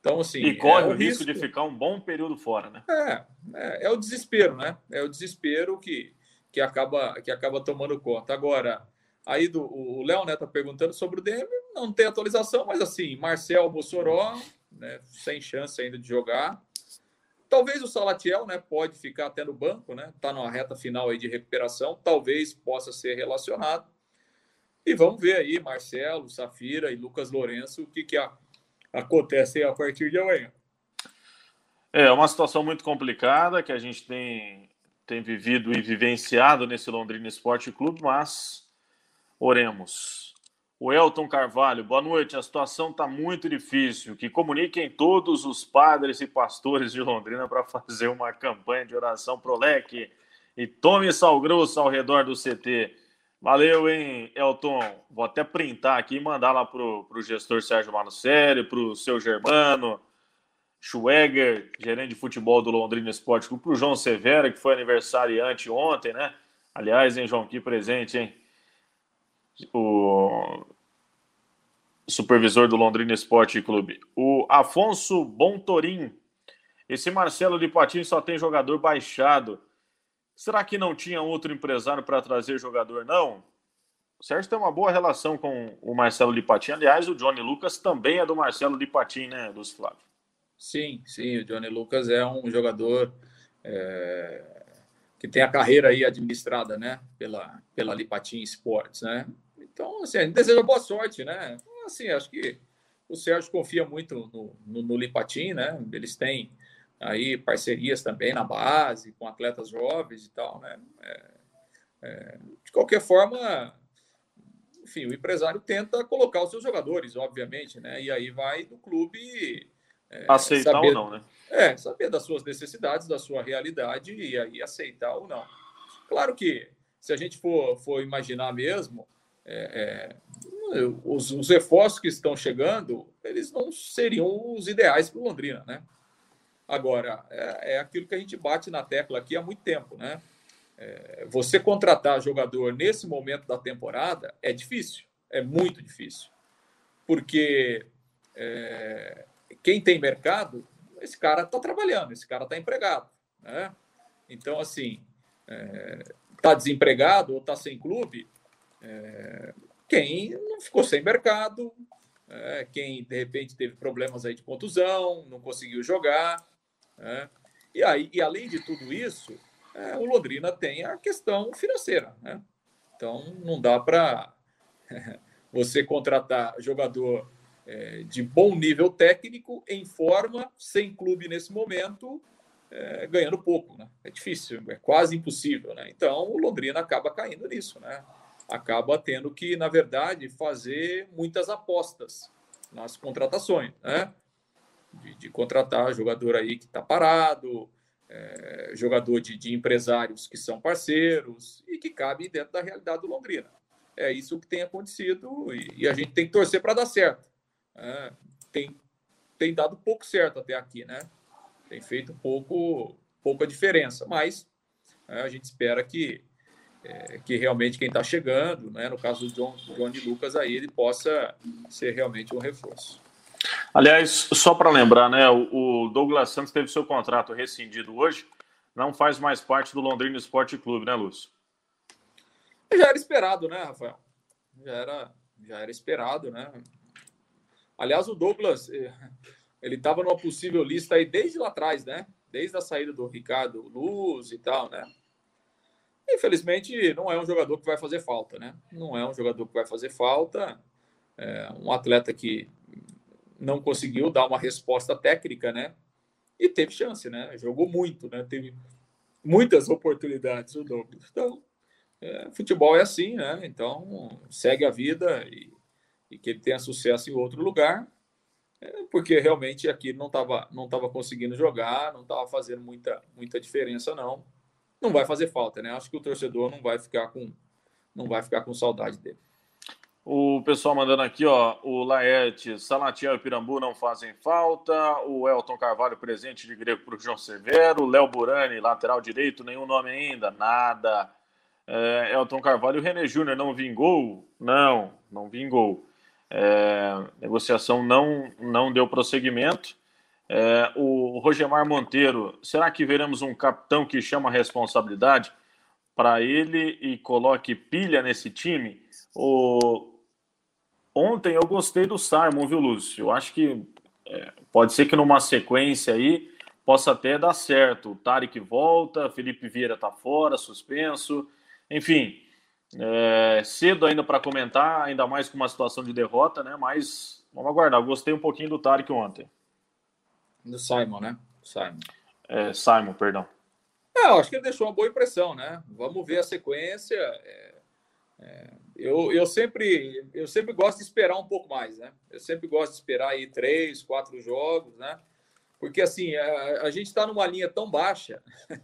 Speaker 1: Então, assim. E corre é o risco, risco de ficar um bom período fora, né?
Speaker 2: É, é, é, o desespero, né? É o desespero que, que, acaba, que acaba tomando conta. Agora, Aí do, o Léo né, tá perguntando sobre o DM, não tem atualização, mas assim, Marcel Mossoró, né, sem chance ainda de jogar. Talvez o Salatiel, né, pode ficar até no banco, né? Tá numa reta final aí de recuperação, talvez possa ser relacionado. E vamos ver aí Marcelo, Safira e Lucas Lourenço o que que a, acontece a partir de amanhã.
Speaker 1: É uma situação muito complicada que a gente tem tem vivido e vivenciado nesse Londrina Esporte Clube, mas Oremos. O Elton Carvalho, boa noite. A situação está muito difícil. Que comuniquem todos os padres e pastores de Londrina para fazer uma campanha de oração pro leque e tome sal grosso ao redor do CT. Valeu, hein, Elton? Vou até printar aqui e mandar lá pro, pro gestor Sérgio Manucelli, pro seu Germano, Schweger, gerente de futebol do Londrina Esporte Clube, pro João Severa, que foi aniversariante ontem, né? Aliás, hein, João, que presente, hein? O supervisor do Londrina Esporte Clube. O Afonso Bontorim. Esse Marcelo de só tem jogador baixado. Será que não tinha outro empresário para trazer jogador, não? O Sérgio tem uma boa relação com o Marcelo de Patim. Aliás, o Johnny Lucas também é do Marcelo de Patim, né, Lúcio Flávio?
Speaker 2: Sim, sim. O Johnny Lucas é um jogador é, que tem a carreira aí administrada, né, pela, pela Lipatim Sports, né? Então, assim, a gente deseja boa sorte, né? Assim, acho que o Sérgio confia muito no, no, no Lipatim, né? Eles têm aí parcerias também na base, com atletas jovens e tal, né? É, é, de qualquer forma, enfim, o empresário tenta colocar os seus jogadores, obviamente, né? E aí vai do clube
Speaker 1: é, aceitar saber, ou não, né?
Speaker 2: É, saber das suas necessidades, da sua realidade e aí aceitar ou não. Claro que se a gente for, for imaginar mesmo, é, é, os, os reforços que estão chegando, eles não seriam os ideais para o Londrina, né? Agora, é, é, aquilo que a gente bate na tecla aqui há muito tempo, né? É, você contratar jogador nesse momento da temporada é difícil, é muito difícil. Porque é, quem tem mercado, esse cara está trabalhando, esse cara está empregado, né? Então, assim, está é, desempregado ou está sem clube, é, quem não ficou sem mercado, é, quem de repente teve problemas aí de contusão, não conseguiu jogar. É, e, aí, e além de tudo isso, é, o Londrina tem a questão financeira. Né? Então não dá para <laughs> você contratar jogador é, de bom nível técnico, em forma, sem clube nesse momento, é, ganhando pouco. Né? É difícil, é quase impossível. Né? Então o Londrina acaba caindo nisso. Né? Acaba tendo que, na verdade, fazer muitas apostas nas contratações, né? De, de contratar jogador aí que está parado, é, jogador de, de, empresários que são parceiros e que cabe dentro da realidade do Londrina. É isso que tem acontecido e, e a gente tem que torcer para dar certo. É, tem, tem dado pouco certo até aqui, né? Tem feito pouco, pouca diferença, mas é, a gente espera que é, que realmente quem está chegando, né, no caso do John, Johnny Lucas, aí ele possa ser realmente um reforço.
Speaker 1: Aliás, só para lembrar, né, o, Douglas Santos teve seu contrato rescindido hoje, não faz mais parte do Londrina Esporte Clube, né, Lúcio?
Speaker 2: Já era esperado, né, Rafael? Já era, já era esperado, né? Aliás, o Douglas, eh, ele estava numa possível lista aí desde lá atrás, né? Desde a saída do Ricardo Luz e tal, né? Infelizmente, não é um jogador que vai fazer falta, né? Não é um jogador que vai fazer falta. É um atleta que não conseguiu dar uma resposta técnica, né? E teve chance, né? Jogou muito, né? Teve muitas oportunidades o Douglas. Então, é, futebol é assim, né? Então, segue a vida e, e que ele tenha sucesso em outro lugar, é, porque realmente aqui não estava não tava conseguindo jogar, não estava fazendo muita, muita diferença, não não vai fazer falta, né? Acho que o torcedor não vai ficar com não vai ficar com saudade dele.
Speaker 1: O pessoal mandando aqui, ó, o Laerte, Salatiel e Pirambu não fazem falta, o Elton Carvalho presente de grego para o João Severo, Léo Burani, lateral direito, nenhum nome ainda, nada. É, Elton Carvalho o René Júnior não vingou? Não, não vingou. É, negociação não, não deu prosseguimento. É, o Rogemar Monteiro, será que veremos um capitão que chama a responsabilidade para ele e coloque pilha nesse time? O... Ontem eu gostei do Simon, viu, Lúcio? Eu acho que é, pode ser que numa sequência aí possa até dar certo. O Tarek volta, Felipe Vieira está fora, suspenso. Enfim, é, cedo ainda para comentar, ainda mais com uma situação de derrota, né? Mas vamos aguardar. Eu gostei um pouquinho do Tarek ontem.
Speaker 2: Do Simon, né? Simon.
Speaker 1: É, Simon, perdão.
Speaker 2: É, eu acho que ele deixou uma boa impressão, né? Vamos ver a sequência. É, é, Eu, eu, sempre, eu sempre gosto de esperar um pouco mais, né? Eu sempre gosto de esperar aí três, quatro jogos, né? Porque assim, a, a gente está numa linha tão baixa, <laughs>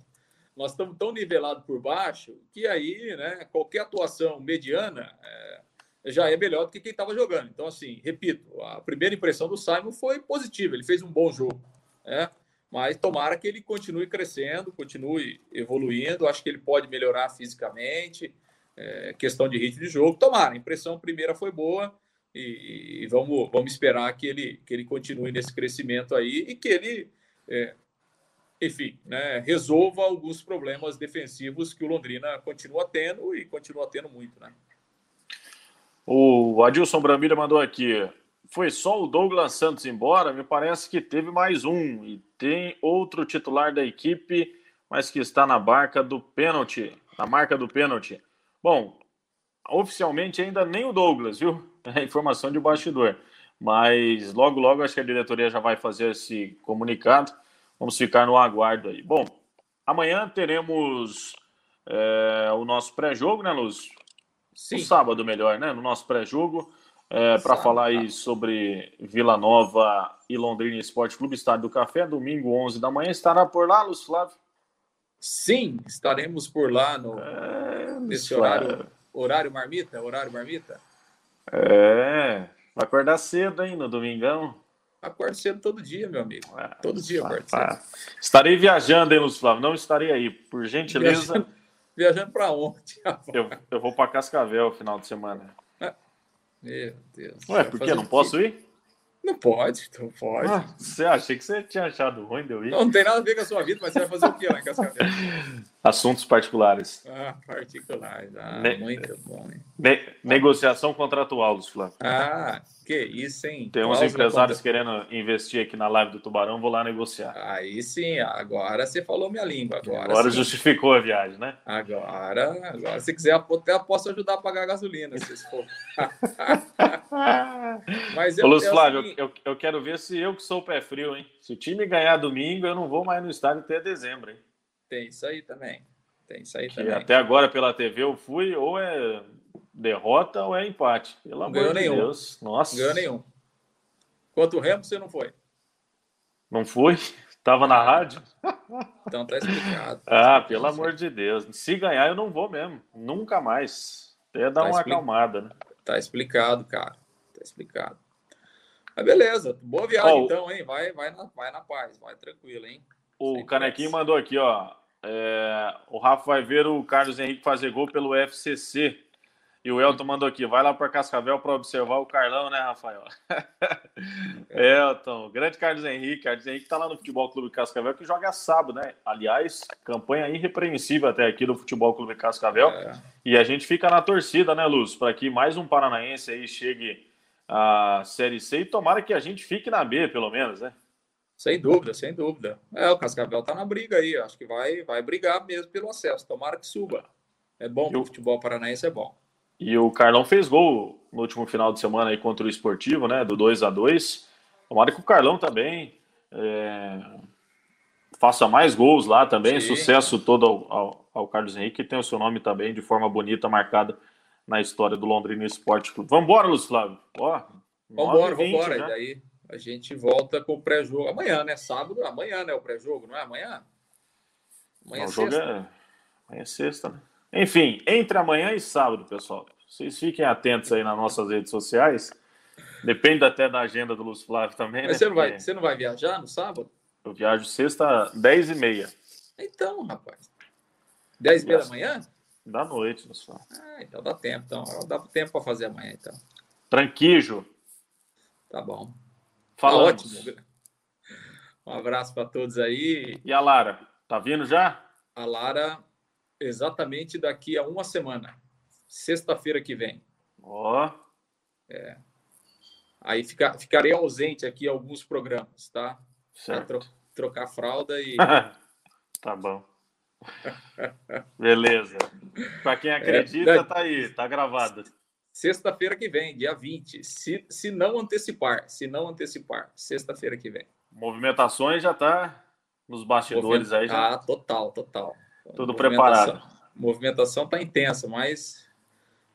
Speaker 2: nós estamos tão nivelados por baixo, que aí, né, qualquer atuação mediana é, já é melhor do que quem estava jogando. Então, assim, repito, a primeira impressão do Simon foi positiva, ele fez um bom jogo, né? Mas tomara que ele continue crescendo, continue evoluindo. Acho que ele pode melhorar fisicamente, é, questão de ritmo de jogo. Tomara, a impressão primeira foi boa e, e, vamos, vamos esperar que ele, que ele continue nesse crescimento aí e que ele, é, enfim, né, resolva alguns problemas defensivos que o Londrina continua tendo e continua tendo muito, né?
Speaker 1: O Adilson Bramilha mandou aqui. Foi só o Douglas Santos embora? Me parece que teve mais um. E tem outro titular da equipe, mas que está na barca do pênalti. Na marca do pênalti. Bom, oficialmente ainda nem o Douglas, viu? <laughs> É informação de bastidor. Mas logo, logo acho que a diretoria já vai fazer esse comunicado. Vamos ficar no aguardo aí. Bom, amanhã teremos é, o nosso pré-jogo, né, Lúcio? Sim. No sábado, melhor, né? No nosso pré-jogo. É, para falar aí sobre Vila Nova e Londrina Esporte Clube, Estádio do Café, domingo 11 da manhã. Estará por lá, Lúcio Flávio?
Speaker 2: Sim, estaremos por lá no, é, nesse horário, horário marmita, horário marmita.
Speaker 1: É, vai acordar cedo, hein, no domingão.
Speaker 2: Acordo cedo todo dia, meu amigo. É, todo dia acordo cedo.
Speaker 1: Estarei viajando, hein, Lúcio Flávio? Não estarei aí, por gentileza.
Speaker 2: Viajando, viajando para onde? <laughs>
Speaker 1: Eu, eu vou para Cascavel no final de semana.
Speaker 2: Meu Deus.
Speaker 1: Ué, por que? Não posso ir?
Speaker 2: Não pode, não pode. Ah,
Speaker 1: você achei que você tinha achado ruim de eu ir?
Speaker 2: Não, não tem nada a ver com a sua vida, mas você vai fazer o que lá em Cascavel? <laughs>
Speaker 1: Assuntos particulares.
Speaker 2: Ah, particulares. Ah, ne muito bom. Hein?
Speaker 1: Ne negociação contratual, dos Flávio.
Speaker 2: Ah, que isso, hein?
Speaker 1: Tem uns empresários contra... querendo investir aqui na live do Tubarão, vou lá negociar.
Speaker 2: Aí sim, agora você falou minha língua. Agora,
Speaker 1: agora justificou a viagem, né?
Speaker 2: Agora, agora se quiser, até posso ajudar a pagar a gasolina, se for. <laughs>
Speaker 1: Mas eu, Ô, Lúcio Flávio, assim... eu, eu quero ver se eu que sou o pé frio, hein? Se o time ganhar domingo, eu não vou mais no estádio até dezembro, hein?
Speaker 2: Tem isso aí também. Tem isso aí que também.
Speaker 1: Até agora pela TV eu fui, ou é derrota ou é empate. Pelo não amor de nenhum. Deus. Nossa.
Speaker 2: Não ganhou nenhum. Quanto o Remo você não foi?
Speaker 1: Não fui? Tava na rádio?
Speaker 2: Então tá explicado. <laughs>
Speaker 1: ah, pelo amor de Deus. Se ganhar, eu não vou mesmo. Nunca mais. Até dar tá uma expli... acalmada, né?
Speaker 2: Tá explicado, cara. Tá explicado. Mas beleza. Boa viagem, oh, então, hein? Vai, vai, na, vai na paz, vai tranquilo, hein?
Speaker 1: O Sem Canequinho pressa. mandou aqui, ó. É, o Rafa vai ver o Carlos Henrique fazer gol pelo FCC. E o Elton mandou aqui, vai lá para Cascavel para observar o Carlão, né, Rafael? <laughs> É. Elton, grande Carlos Henrique. Carlos Henrique está lá no Futebol Clube Cascavel, que joga sábado, né? Aliás, campanha irrepreensível até aqui do Futebol Clube Cascavel. É. E a gente fica na torcida, né, Luz? Para que mais um paranaense aí chegue à Série C e tomara que a gente fique na B, pelo menos, né?
Speaker 2: Sem dúvida, sem dúvida. É, o Cascavel tá na briga aí. Acho que vai, vai brigar mesmo pelo acesso. Tomara que suba. É bom o futebol paranaense, é bom.
Speaker 1: E o Carlão fez gol no último final de semana aí contra o Esportivo, né? Do 2 a 2 Tomara que o Carlão também é, faça mais gols lá também. Sim. Sucesso todo ao, ao, ao, Carlos Henrique, que tem o seu nome também de forma bonita marcada na história do Londrina Esporte Clube. Vambora, Luiz Flávio.
Speaker 2: Ó, vambora, vambora. E daí a gente volta com o pré-jogo amanhã, né? Sábado, amanhã, né? O pré-jogo, não é amanhã?
Speaker 1: Amanhã é sexta. É... Amanhã é sexta, né? Enfim, entre amanhã e sábado, pessoal. Vocês fiquem atentos aí nas nossas redes sociais. Depende até da agenda do Lúcio Flávio também.
Speaker 2: Mas né? você, não vai, você não vai viajar no sábado?
Speaker 1: Eu viajo sexta, 10 e meia.
Speaker 2: Então, rapaz. 10 e meia da manhã?
Speaker 1: Da noite, Lúcio
Speaker 2: Flávio. Ah, então dá tempo. Então. Dá tempo para fazer amanhã, então.
Speaker 1: Tranquijo.
Speaker 2: Tá bom. Tá ótimo. Um abraço para todos aí.
Speaker 1: E a Lara? Tá vindo já?
Speaker 2: A Lara, exatamente daqui a uma semana. Sexta-feira que vem.
Speaker 1: Ó. Oh.
Speaker 2: É. Aí fica, ficarei ausente aqui alguns programas, tá?
Speaker 1: Certo. Tro,
Speaker 2: trocar fralda e. <laughs>
Speaker 1: tá bom. Beleza. Para quem acredita, é, tá aí, tá gravado.
Speaker 2: Sexta-feira que vem, dia 20. Se, se não antecipar, se não antecipar, sexta-feira que vem.
Speaker 1: Movimentações já tá nos bastidores aí já.
Speaker 2: Ah, total, total.
Speaker 1: Tudo preparado.
Speaker 2: Movimentação tá intensa, mas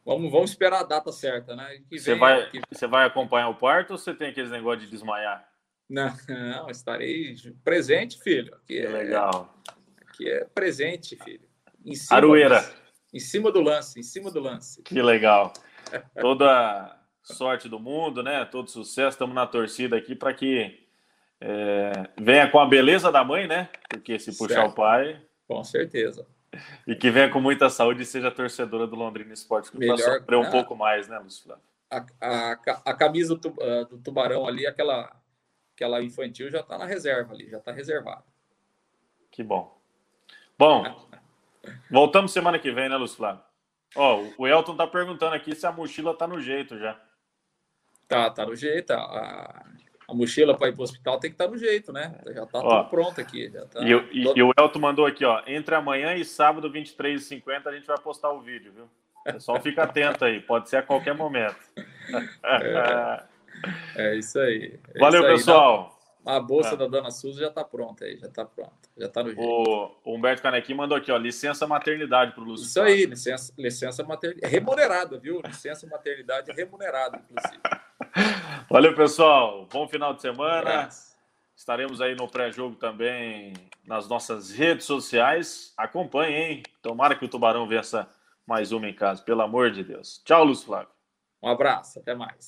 Speaker 2: Vamos, vamos esperar a data certa, né?
Speaker 1: você, vai, que... você vai acompanhar o parto ou você tem aqueles negócios de desmaiar?
Speaker 2: Não, não estarei presente, filho. Aqui
Speaker 1: que é, legal.
Speaker 2: Aqui é presente, filho. Em cima
Speaker 1: Aroeira.
Speaker 2: Do, em cima do lance, em cima do lance.
Speaker 1: Que legal. Toda sorte do mundo, né? Todo sucesso. Estamos na torcida aqui para que é, venha com a beleza da mãe, né? Porque se puxar certo. o pai.
Speaker 2: Com certeza.
Speaker 1: E que venha com muita saúde e seja torcedora do Londrina Esporte Clube para sofrer um ah, pouco mais, né, Lúcio Flávio?
Speaker 2: A, a, a camisa do, uh, do, Tubarão ali, aquela, aquela infantil, já está na reserva ali, já está reservada.
Speaker 1: Que bom. Bom, <laughs> voltamos semana que vem, né, Lúcio Flávio? Ó, oh, o Elton tá perguntando aqui se a mochila tá no jeito já.
Speaker 2: Tá, tá no jeito. A, a mochila para ir para o hospital tem que estar tá no jeito, né? Já está tudo pronto aqui. Tá
Speaker 1: e, e, todo... e, o Elton mandou aqui, ó. Entre amanhã e sábado, 23h50, a gente vai postar o vídeo, viu? O pessoal fica atento aí, pode ser a qualquer momento. <laughs>
Speaker 2: É, é isso aí.
Speaker 1: É Valeu,
Speaker 2: isso aí.
Speaker 1: pessoal.
Speaker 2: A bolsa ah. da Dona Suzy já está pronta aí, já está pronta, já está no jeito. O,
Speaker 1: o Humberto Canequim mandou aqui, ó, licença maternidade para o Lúcio.
Speaker 2: Isso aí, licença, licença maternidade, remunerada, viu? Licença maternidade remunerada, inclusive. <laughs>
Speaker 1: Valeu, pessoal. Bom final de semana. Estaremos aí no pré-jogo também nas nossas redes sociais. Acompanhe, hein? Tomara que o Tubarão vença mais uma em casa, pelo amor de Deus. Tchau, Lúcio Flávio.
Speaker 2: Um abraço, até mais.